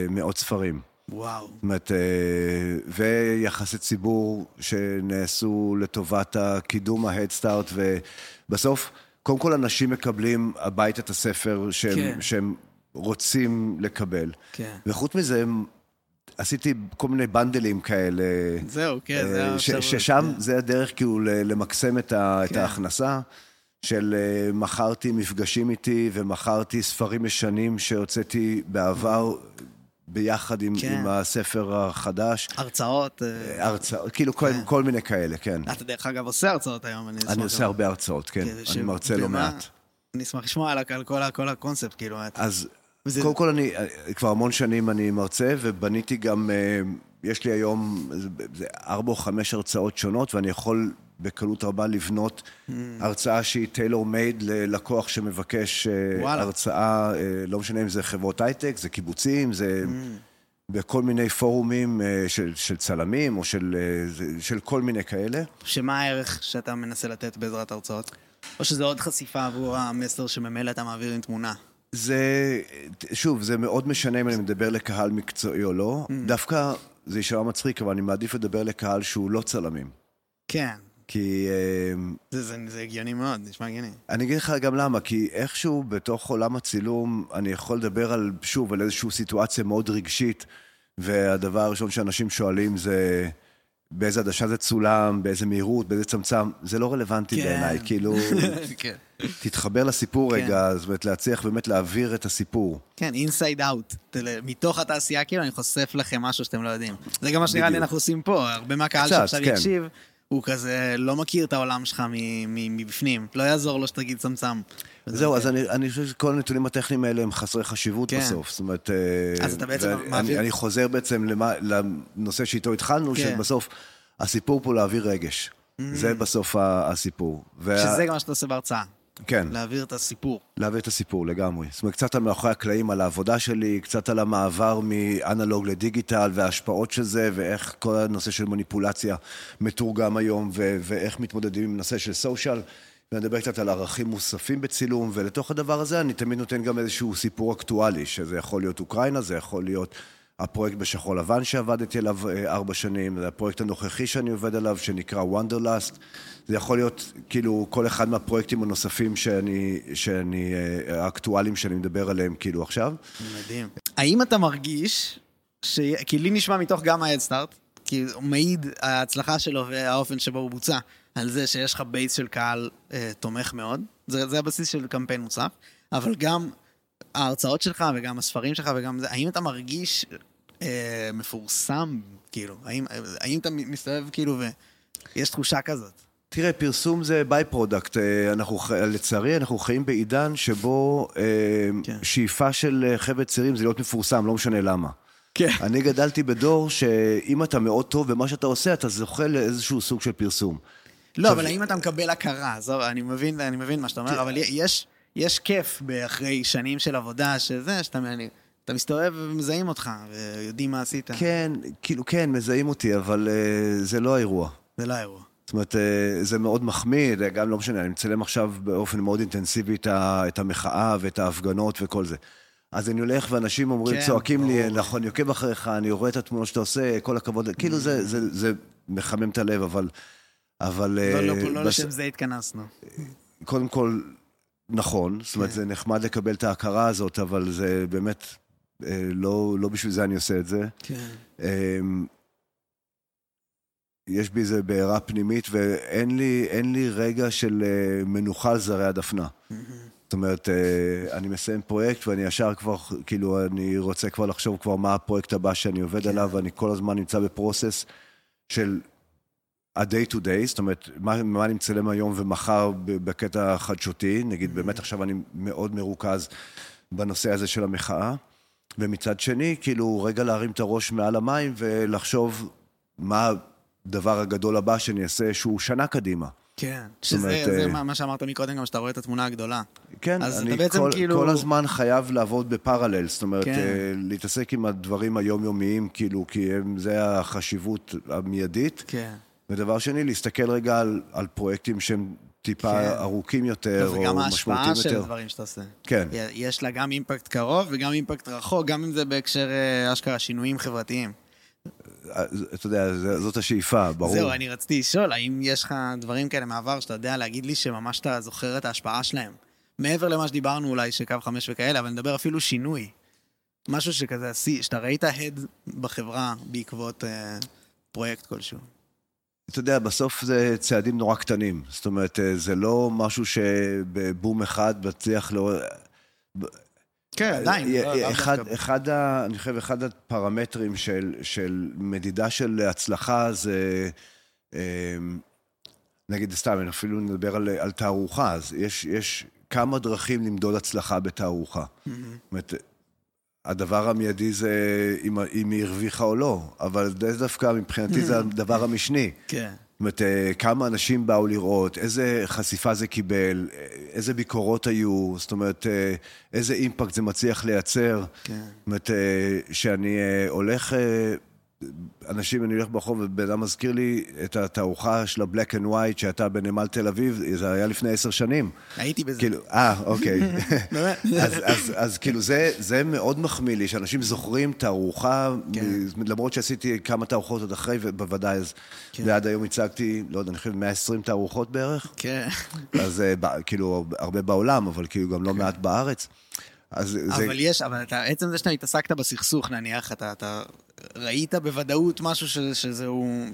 מאות ספרים. וואו. זאת אומרת, אה, ויחסי ציבור שנעשו לטובת הקידום ההדסטארט, ובסוף, קודם כל אנשים מקבלים הביתה את הספר שהם, כן. שהם רוצים לקבל. כן. וחוץ מזה, הם- עשיתי כל מיני בנדלים כאלה. זהו, כן, אה, זה ש- האפשרות, ששם כן. זה הדרך כאילו למקסם את ה- את כן. ההכנסה. של אה, מכרתי מפגשים איתי ומכרתי ספרים ישנים שהוצאתי בעבר ביחד עם, כן. עם הספר החדש. הרצאות. אה, הרצאות, כאילו כל, כן. כל מיני כאלה, כן. אתה דרך אגב עושה הרצאות היום, אני אשמח. אני עושה הרבה הרצאות, כן. אני ש- מרצה לא מעט. אני אשמח לשמוע על, על כל, ה- כל הקונספט, כאילו. אז וזה- קודם כל אני, כבר המון שנים אני מרצה, ובניתי גם, אה, יש לי היום ארבע או חמש הרצאות שונות, ואני יכול בקלות רבה לבנות Mm. הרצאה שהיא טיילור מייד ללקוח שמבקש אה, וואלה. הרצאה, אה, לא משנה אם זה חברות הייטק, זה קיבוצים, זה Mm. בכל מיני פורומים אה, של, של צלמים, או של, של כל מיני כאלה. שמה הערך שאתה מנסה לתת בעזרת הרצאות? או שזה עוד חשיפה עבור המסר שממילא אתה מעביר עם תמונה? זה, שוב, זה מאוד משנה אם אני מדבר לקהל מקצועי או לא. דווקא, זה יישמע מצחיק, אבל אני מעדיף לדבר לקהל שהוא לא צלמים. כן, כי אה, זה, זה, זה הגיוני מאוד, נשמע הגיוני. אני אגיד לך גם למה, כי איכשהו בתוך עולם הצילום, אני יכול לדבר על, שוב, על איזושהי סיטואציה מאוד רגשית, והדבר הראשון שאנשים שואלים זה באיזה עדשה זה צולם, באיזה מהירות, באיזה צמצם, זה לא רלוונטי כן. בעיניי, כאילו, כן. תתחבר לסיפור כן. רגע, זאת אומרת, להצליח באמת להעביר את הסיפור. כן, אינסייד אאוט. מתוך התעשייה, כאילו, אני חושף לכם משהו שאתם לא יודעים. זה גם מה שנראה לי. אנחנו עושים פה. הרבה מהקהל שעכשיו כן. הוא כזה לא מכיר את העולם שלך מבפנים. לא יעזור לו שתגיד צמצם. זהו, אז אני, אני חושב שכל הנתונים הטכניים האלה הם חסרי חשיבות כן. בסוף. זאת אומרת... אה, אז אתה בעצם מעביר- אני, חוזר בעצם למה, לנושא שאיתו התחלנו, כן. שבסוף הסיפור פה להעביר רגש. זה בסוף הסיפור. וה- שזה גם מה שאתה עושה בהרצאה. כן, להעביר את הסיפור. להעביר את הסיפור לגמרי. זאת אומרת, קצת על מאחורי הקלעים, על העבודה שלי, קצת על המעבר מאנלוג לדיגיטל וההשפעות של זה, ואיך כל הנושא של מניפולציה מתורגם היום, ו- ואיך מתמודדים עם נושא של סושיאל. ונדבר קצת על ערכים מוספים בצילום, ולתוך הדבר הזה אני תמיד נותן גם איזשהו סיפור אקטואלי, שזה יכול להיות אוקראינה, זה יכול להיות הפרויקט בשחור לבן שעבדתי עליו אה, ארבע שנים, זה הפרויקט הנוכחי שאני עובד עליו, שנקרא Wanderlust. זה יכול להיות כאילו כל אחד מהפרויקטים הנוספים שאני, שאני, אה, האקטואליים שאני מדבר עליהם כאילו עכשיו. מדהים. האם אתה מרגיש, ש... כי לי נשמע מתוך גם ההדסטארט, כי הוא מעיד ההצלחה שלו והאופן שבו הוא בוצע. על זה שיש לך base של קהל אה, תומך מאוד, זה, זה הבסיס של קמפיין מוצלח, אבל גם ההרצאות שלך וגם הספרים שלך וגם זה, האם אתה מרגיש אה, מפורסם, כאילו? האם, האם אתה מסתובב כאילו ויש תחושה כזאת? תראה, פרסום זה by-product. אנחנו, לצערי, אנחנו חיים בעידן שבו אה, כן. שאיפה של אה, חבר'ה צעירים זה להיות מפורסם, לא משנה למה. כן. אני גדלתי בדור שאם אתה מאוד טוב במה שאתה עושה, אתה זוכה לאיזשהו סוג של פרסום. לא, עכשיו- אבל האם אתה מקבל הכרה? עזוב, אני מבין, אני מבין מה שאתה אומר, אבל יש, יש כיף אחרי שנים של עבודה, שזה, שאתה אני, אתה מסתובב ומזהים אותך, ויודעים מה עשית. כן, כאילו, כן, מזהים אותי, אבל אה, זה לא האירוע. זה לא האירוע. זאת אומרת, אה, זה מאוד מחמיא, גם לא משנה, אני מצלם עכשיו באופן מאוד אינטנסיבי את, ה, את המחאה ואת ההפגנות וכל זה. אז אני הולך ואנשים אומרים, כן, צועקים לי, ברור. נכון, אני עוקב אחריך, אני רואה את התמונות שאתה עושה, כל הכבוד, כאילו זה, זה, זה מחמם את הלב, אבל... אבל... לא, אה, לא, לא בס- לשם זה התכנסנו. קודם כל, נכון, זאת אומרת, כן. זה נחמד לקבל את ההכרה הזאת, אבל זה באמת, אה, לא, לא בשביל זה אני עושה את זה. כן. אמ, יש בי איזה בעירה פנימית, ואין לי, לי רגע של אה, מנוחה על זרי הדפנה. זאת אומרת, אה, אני מסיים פרויקט ואני ישר כבר, כאילו, אני רוצה כבר לחשוב כבר מה הפרויקט הבא שאני עובד עליו, ואני כל הזמן נמצא בפרוסס של ה-day to day, זאת אומרת, מה, מה אני מצלם היום ומחר בקטע חדשותי, נגיד, באמת עכשיו אני מאוד מרוכז בנושא הזה של המחאה, ומצד שני, כאילו, רגע להרים את הראש מעל המים ולחשוב מה הדבר הגדול הבא שאני אעשה, שהוא שנה קדימה. כן. שזה אומרת, זה אה, מה מה שאמרת מקודם, גם שאתה רואה את התמונה הגדולה. כן, אז אני אתה בעצם כל, כאילו- כל הזמן חייב לעבוד בפרלל, זאת אומרת, כן. אה, להתעסק עם הדברים היומיומיים, כאילו, כי הם, זה החשיבות המיידית. כן. ודבר שני, להסתכל רגע על, על פרויקטים שהם טיפה כן. ארוכים יותר, או וגם משמעותיים ההשפעה של יותר. דברים שאתה עושה. כן. יש לה גם אימפקט קרוב וגם אימפקט רחוק, גם אם זה בהקשר אה, אשכרה שינויים חברתיים. אה, אתה יודע, זאת השאיפה, ברור. זהו, אני רציתי לשאול, האם יש לך דברים כאלה מהעבר שאתה יודע להגיד לי שממש אתה זוכר את ההשפעה שלהם? מעבר למה שדיברנו אולי, שקו חמש וכאלה, אבל נדבר אפילו שינוי. משהו שכזה, שאתה ראית הד בחברה בעקבות אה, פרויקט כלשהו. אתה יודע, בסוף זה צעדים נורא קטנים. זאת אומרת, אה, זה לא משהו שבבום אחד מצליח לא... כן, עדיין. לא- אה, אחד, דווקא. אחד ה, אני חושב, אחד הפרמטרים של, של מדידה של הצלחה זה, אה, נגיד, סתם, אני אפילו נדבר על, על תערוכה, אז יש, יש כמה דרכים למדוד הצלחה בתערוכה. זאת אומרת, הדבר המיידי זה אם, אם היא הרוויחה או לא, אבל זה דווקא מבחינתי זה הדבר המשני. כן. זאת אומרת, אה, כמה אנשים באו לראות, איזה חשיפה זה קיבל, אה, איזה ביקורות היו, זאת אומרת, אה, איזה אימפקט זה מצליח לייצר. כן. זאת אומרת, שאני הולך, אנשים, אני הולך ברחוב ובן אדם מזכיר לי את התערוכה של ה-black and white שהייתה בנמל תל אביב, זה היה לפני עשר שנים. הייתי בזה. כאילו, אה, אוקיי. אז, אז, אז כאילו זה, זה מאוד מחמיא לי, שאנשים זוכרים תערוכה, כן. למרות שעשיתי כמה תערוכות עוד אחרי, ובוודאי, אז, כן. ועד היום הצגתי, לא יודע, אני חושב 120 תערוכות בערך, כן. אז אה, כאילו, הרבה בעולם, אבל כאילו גם לא מעט בארץ. אז זה, אבל יש, אבל אתה, עצם זה שאתה התעסקת בסכסוך, נניח, אתה, אתה ראית בוודאות משהו ש, שזה הוא,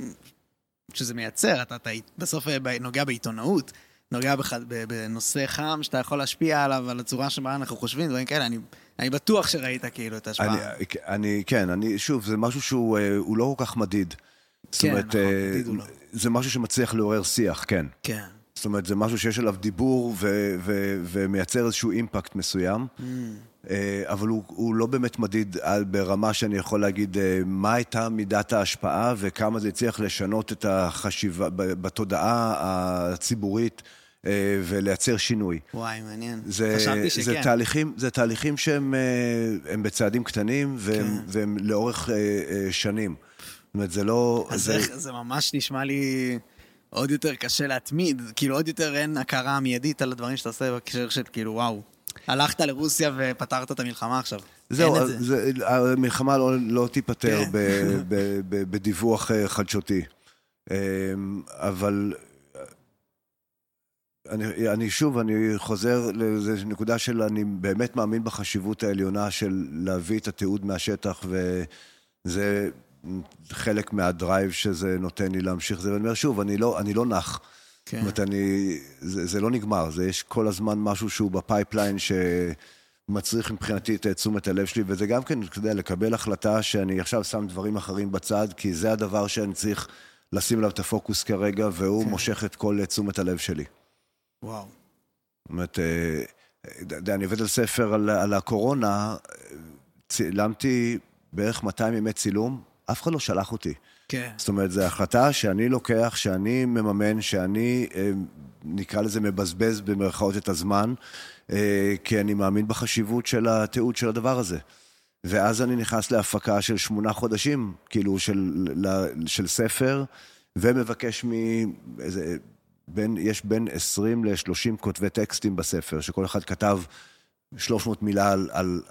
שזה מייצר, אתה, אתה בסוף אה, נוגע בעיתונאות, נוגע בח, בנושא חם שאתה יכול להשפיע עליו, על הצורה שבה אנחנו חושבים, דברים כאלה, אני, אני בטוח שראית כאילו את ההשפעה. אני, אני, כן, אני, שוב, זה משהו שהוא אה, לא כל כך מדיד. זאת כן, אומרת, נכון, אה, מדיד הוא לא. זה משהו שמצליח לעורר שיח, כן. כן. זאת אומרת, זה משהו שיש עליו דיבור ו- ו- ומייצר איזשהו אימפקט מסוים, Mm. אה, אבל הוא, הוא לא באמת מדיד על, ברמה שאני יכול להגיד אה, מה הייתה מידת ההשפעה וכמה זה הצליח לשנות את החשיבה בתודעה הציבורית אה, ולייצר שינוי. וואי, מעניין. זה, חשבתי זה, שכן. תהליכים, זה תהליכים שהם הם בצעדים קטנים והם, כן. והם לאורך שנים. זאת אומרת, זה לא... אז זה, איך, זה ממש נשמע לי עוד יותר קשה להתמיד, כאילו עוד יותר אין הכרה מיידית על הדברים שאתה עושה בהקשר של כאילו וואו, הלכת לרוסיה ופתרת את המלחמה עכשיו. זהו, זה. זה, המלחמה לא, לא תיפתר כן. ב, ב, ב, בדיווח אה, חדשותי. אה, אבל אה, אני, אני שוב, אני חוזר לאיזו נקודה של אני באמת מאמין בחשיבות העליונה של להביא את התיעוד מהשטח, וזה חלק מה drive שזה נותן לי להמשיך זה. ואני אומר שוב, אני לא, אני לא נח. כן. זאת אומרת, אני... זה, זה לא נגמר, זה יש כל הזמן משהו שהוא ב pipeline שמצריך מבחינתי את תשומת הלב שלי, וזה גם כן, אתה יודע, לקבל החלטה שאני עכשיו שם דברים אחרים בצד, כי זה הדבר שאני צריך לשים עליו את הפוקוס כרגע, והוא כן. מושך את כל תשומת הלב שלי. וואו. זאת אומרת, אה, אני עובד על ספר על, על הקורונה, צילמתי בערך 200 ימי צילום, אף אחד לא שלח אותי. כן. זאת אומרת, זו החלטה שאני לוקח, שאני מממן, שאני, אה, נקרא לזה, מבזבז במרכאות את הזמן, אה, כי אני מאמין בחשיבות של התיעוד של הדבר הזה. ואז אני נכנס להפקה של שמונה חודשים, כאילו, של, של ספר, ומבקש מ... איזה, בין, יש בין 20 ל-30 כותבי טקסטים בספר, שכל אחד כתב 300 מילה על, על,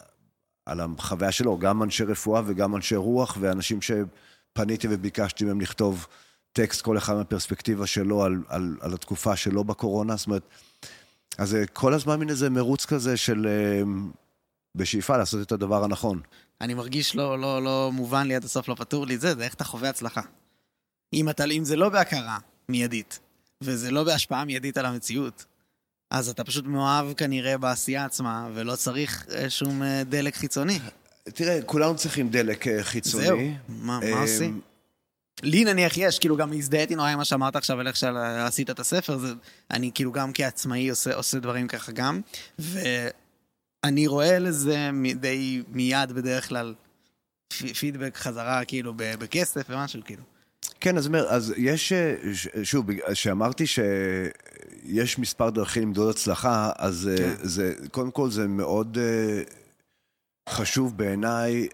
על החוויה שלו, גם אנשי רפואה וגם אנשי רוח, ואנשים שפניתי וביקשתי מהם לכתוב טקסט, כל אחד מהפרספקטיבה שלו על, על, על התקופה שלו בקורונה, זאת אומרת, אז זה כל הזמן מין איזה מרוץ כזה של... אה, בשאיפה לעשות את הדבר הנכון. אני מרגיש לא, לא, לא מובן לי עד הסוף, לא פתור לי זה, זה איך אתה חווה הצלחה. אם, אתה, אם זה לא בהכרה מיידית, וזה לא בהשפעה מיידית על המציאות, אז אתה פשוט מאוהב כנראה בעשייה עצמה, ולא צריך אה, שום אה, דלק חיצוני. תראה, כולנו צריכים דלק אה, חיצוני. זהו, מה, מה עושים? לי נניח יש, כאילו גם הזדהיתי נורא עם מה שאמרת עכשיו על איך שעשית את הספר, זה, אני כאילו גם כעצמאי עושה, עושה דברים ככה גם, ואני רואה לזה די מיד בדרך כלל פידבק חזרה כאילו בכסף ומשהו כאילו. כן, אז אומר, אז יש, שוב, שאמרתי שיש מספר דרכים למדוד הצלחה, אז כן. זה, קודם כל זה מאוד אה, חשוב בעיניי,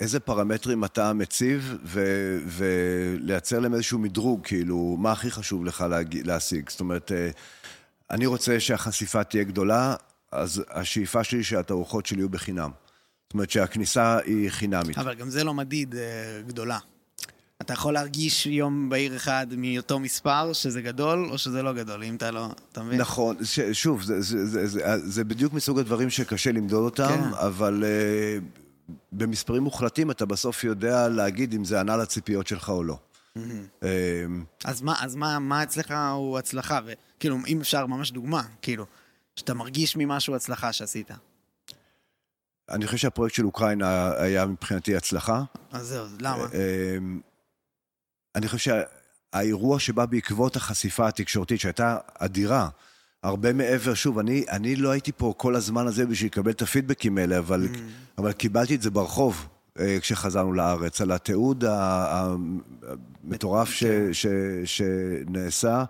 איזה פרמטרים אתה מציב, ו, ולייצר להם איזשהו מדרוג, כאילו, מה הכי חשוב לך להג, להשיג. זאת אומרת, אה, אני רוצה שהחשיפה תהיה גדולה, אז השאיפה שלי שהתערוכות שלי יהיו בחינם. זאת אומרת שהכניסה היא חינמית. אבל גם זה לא מדיד אה, גדולה. אתה יכול להרגיש יום בהיר אחד מאותו מספר, שזה גדול או שזה לא גדול, אם אתה לא, אתה מבין? נכון, ש, שוב, זה, זה, זה, זה, זה בדיוק מסוג הדברים שקשה למדוד אותם, כן. אבל uh, במספרים מוחלטים אתה בסוף יודע להגיד אם זה ענה לציפיות שלך או לא. Mm-hmm. Uh, אז מה, אז מה, מה אצלך הוא הצלחה? וכאילו, אם אפשר ממש דוגמה, כאילו, שאתה מרגיש ממשהו הצלחה שעשית. אני חושב שהפרויקט של אוקראינה היה מבחינתי הצלחה. אז זהו, למה? אני חושב שהאירוע שבא בעקבות החשיפה התקשורתית, שהייתה אדירה, הרבה מעבר, שוב, אני, אני לא הייתי פה כל הזמן הזה בשביל לקבל את הפידבקים האלה, אבל, mm. אבל קיבלתי את זה ברחוב אה, כשחזרנו לארץ, על התיעוד המטורף ש, כן. ש, שנעשה,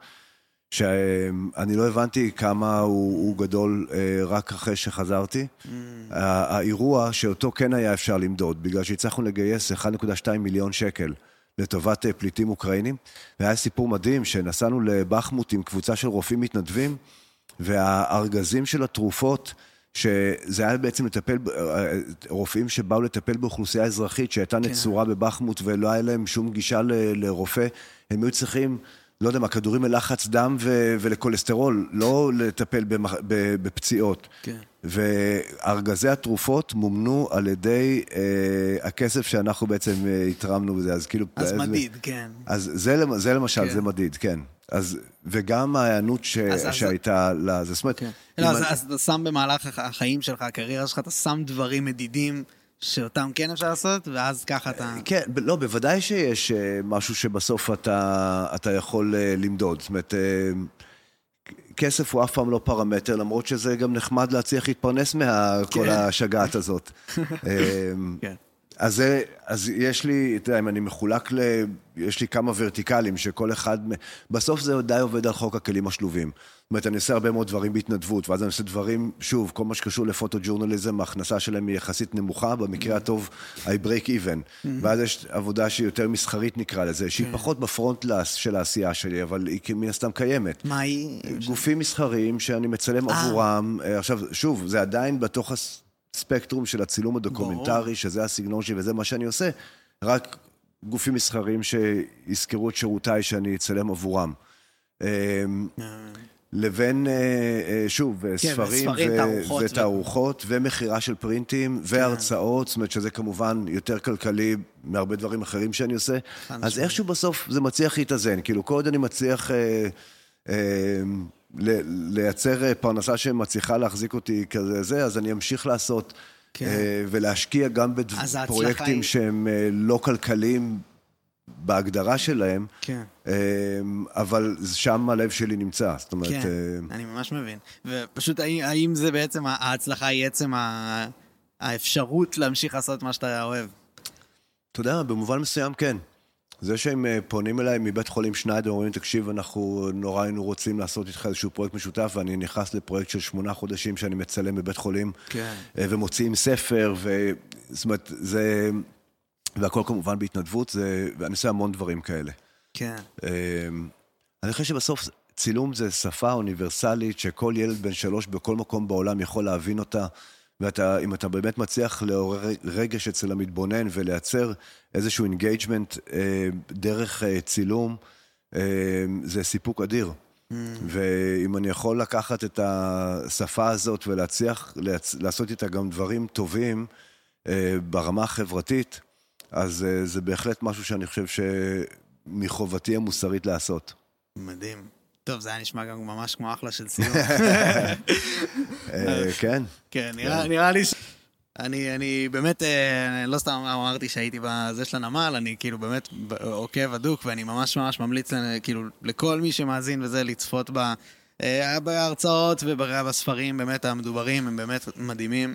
שאני לא הבנתי כמה הוא, הוא גדול אה, רק אחרי שחזרתי. Mm. האירוע שאותו כן היה אפשר למדוד, בגלל שהצלחנו לגייס 1.2 מיליון שקל. לטובת אה, פליטים אוקראינים. והיה סיפור מדהים שנסענו לבחמוט עם קבוצה של רופאים מתנדבים, והארגזים של התרופות, שזה היה בעצם לטפל, אה, רופאים שבאו לטפל באוכלוסייה אזרחית שהייתה כן. נצורה בבחמוט ולא היה להם שום גישה ל, לרופא, הם היו צריכים... לא יודע מה, כדורים ללחץ דם ו- ולכולסטרול, לא לטפל במח- בפציעות. כן. וארגזי התרופות מומנו על ידי אה, הכסף שאנחנו בעצם אה, התרמנו בזה, אז כאילו... אז מדיד, זה, כן. אז זה, זה למשל, כן. זה מדיד, כן. אז, וגם ההיענות ש, אז, שהייתה אז... לזה, זאת אומרת... כן. לא, אז, אני... אז אתה שם במהלך החיים שלך, הקריירה שלך, אתה שם דברים מדידים. שאותם כן אפשר לעשות, ואז ככה אתה... כן, לא, בוודאי שיש אה, משהו שבסוף אתה, אתה יכול אה, למדוד. זאת אומרת, אה, כסף הוא אף פעם לא פרמטר, למרות שזה גם נחמד להצליח להתפרנס מכל כן. השגעת הזאת. כן. אז, זה, אז יש לי, אתה יודע, אם אני מחולק ל... יש לי כמה ורטיקלים שכל אחד... בסוף זה די עובד על חוק הכלים השלובים. זאת אומרת, אני עושה הרבה מאוד דברים בהתנדבות, ואז אני עושה דברים, שוב, כל מה שקשור לפוטו-ג'ורנליזם, ההכנסה שלהם היא יחסית נמוכה, במקרה הטוב, I break even. ואז יש עבודה שהיא יותר מסחרית נקרא לזה, שהיא כן. פחות בפרונט של העשייה שלי, אבל היא מן הסתם קיימת. מה היא? גופים מסחריים שאני מצלם אה. עבורם. אה, עכשיו, שוב, זה עדיין בתוך הספקטרום של הצילום הדוקומנטרי, שזה הסגנון שלי וזה מה שאני עושה, רק גופים מסחריים שיזכרו את שירותיי שאני אצלם עבורם. אמ, לבין, אה, אה, שוב, כן, ספרים ו- תערוכות ו- ותערוכות, ומכירה של פרינטים, והרצאות, זאת אומרת שזה כמובן יותר כלכלי מהרבה דברים אחרים שאני עושה. אז. איכשהו בסוף זה מצליח להתאזן. כאילו, כל עוד אני מצליח אה, אה, לייצר אה, פרנסה שמצליחה להחזיק אותי כזה זה, אז אני אמשיך לעשות. כן. אה, ולהשקיע גם בפרויקטים היא- שהם אה, לא כלכליים בהגדרה שלהם, כן. אבל שם הלב שלי נמצא. זאת אומרת, כן, אני ממש מבין. ופשוט, האם, זה בעצם, ההצלחה היא עצם. האפשרות להמשיך לעשות מה שאתה אוהב? אתה יודע, במובן מסוים כן. זה שהם אה, פונים אליי מבית חולים שניידר, אומרים, תקשיב, אנחנו נורא היינו רוצים לעשות איתך איזשהו פרויקט משותף, ואני נכנס לפרויקט של שמונה חודשים שאני מצלם בבית חולים, כן. אה, ומוציאים ספר, ו... זאת אומרת, זה... והכל כמובן בהתנדבות, זה... ואני עושה המון דברים כאלה. כן. אה, אני חושב שבסוף צילום זה שפה אוניברסלית שכל ילד בן שלוש בכל מקום בעולם יכול להבין אותה, ואם אתה באמת מצליח לעורר רגש אצל המתבונן ולייצר איזשהו engagement אה, דרך אה, צילום, אה, זה סיפוק אדיר. ואם אני יכול לקחת את השפה הזאת ולהצליח להצ... לעשות איתה גם דברים טובים אה, ברמה החברתית, אז אה, זה בהחלט משהו שאני חושב שמחובתי המוסרית לעשות. מדהים. טוב, זה היה נשמע גם ממש כמו אחלה של סיום. אה, כן. כן, נראה, נראה לי ש... אני, אני באמת, אה, לא סתם אמרתי שהייתי בזה של הנמל, אני כאילו באמת עוקב הדוק, ואני ממש ממש ממליץ כאילו לכל מי שמאזין וזה לצפות ב, אה, בהרצאות ובספרים באמת המדוברים, הם באמת מדהימים.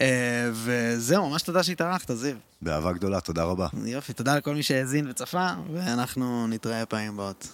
אה, וזהו, ממש תודה שהתארחת, זיו. באהבה גדולה, תודה רבה. יופי, תודה לכל מי שהאזין וצפה, ואנחנו נתראה פעמים הבאות.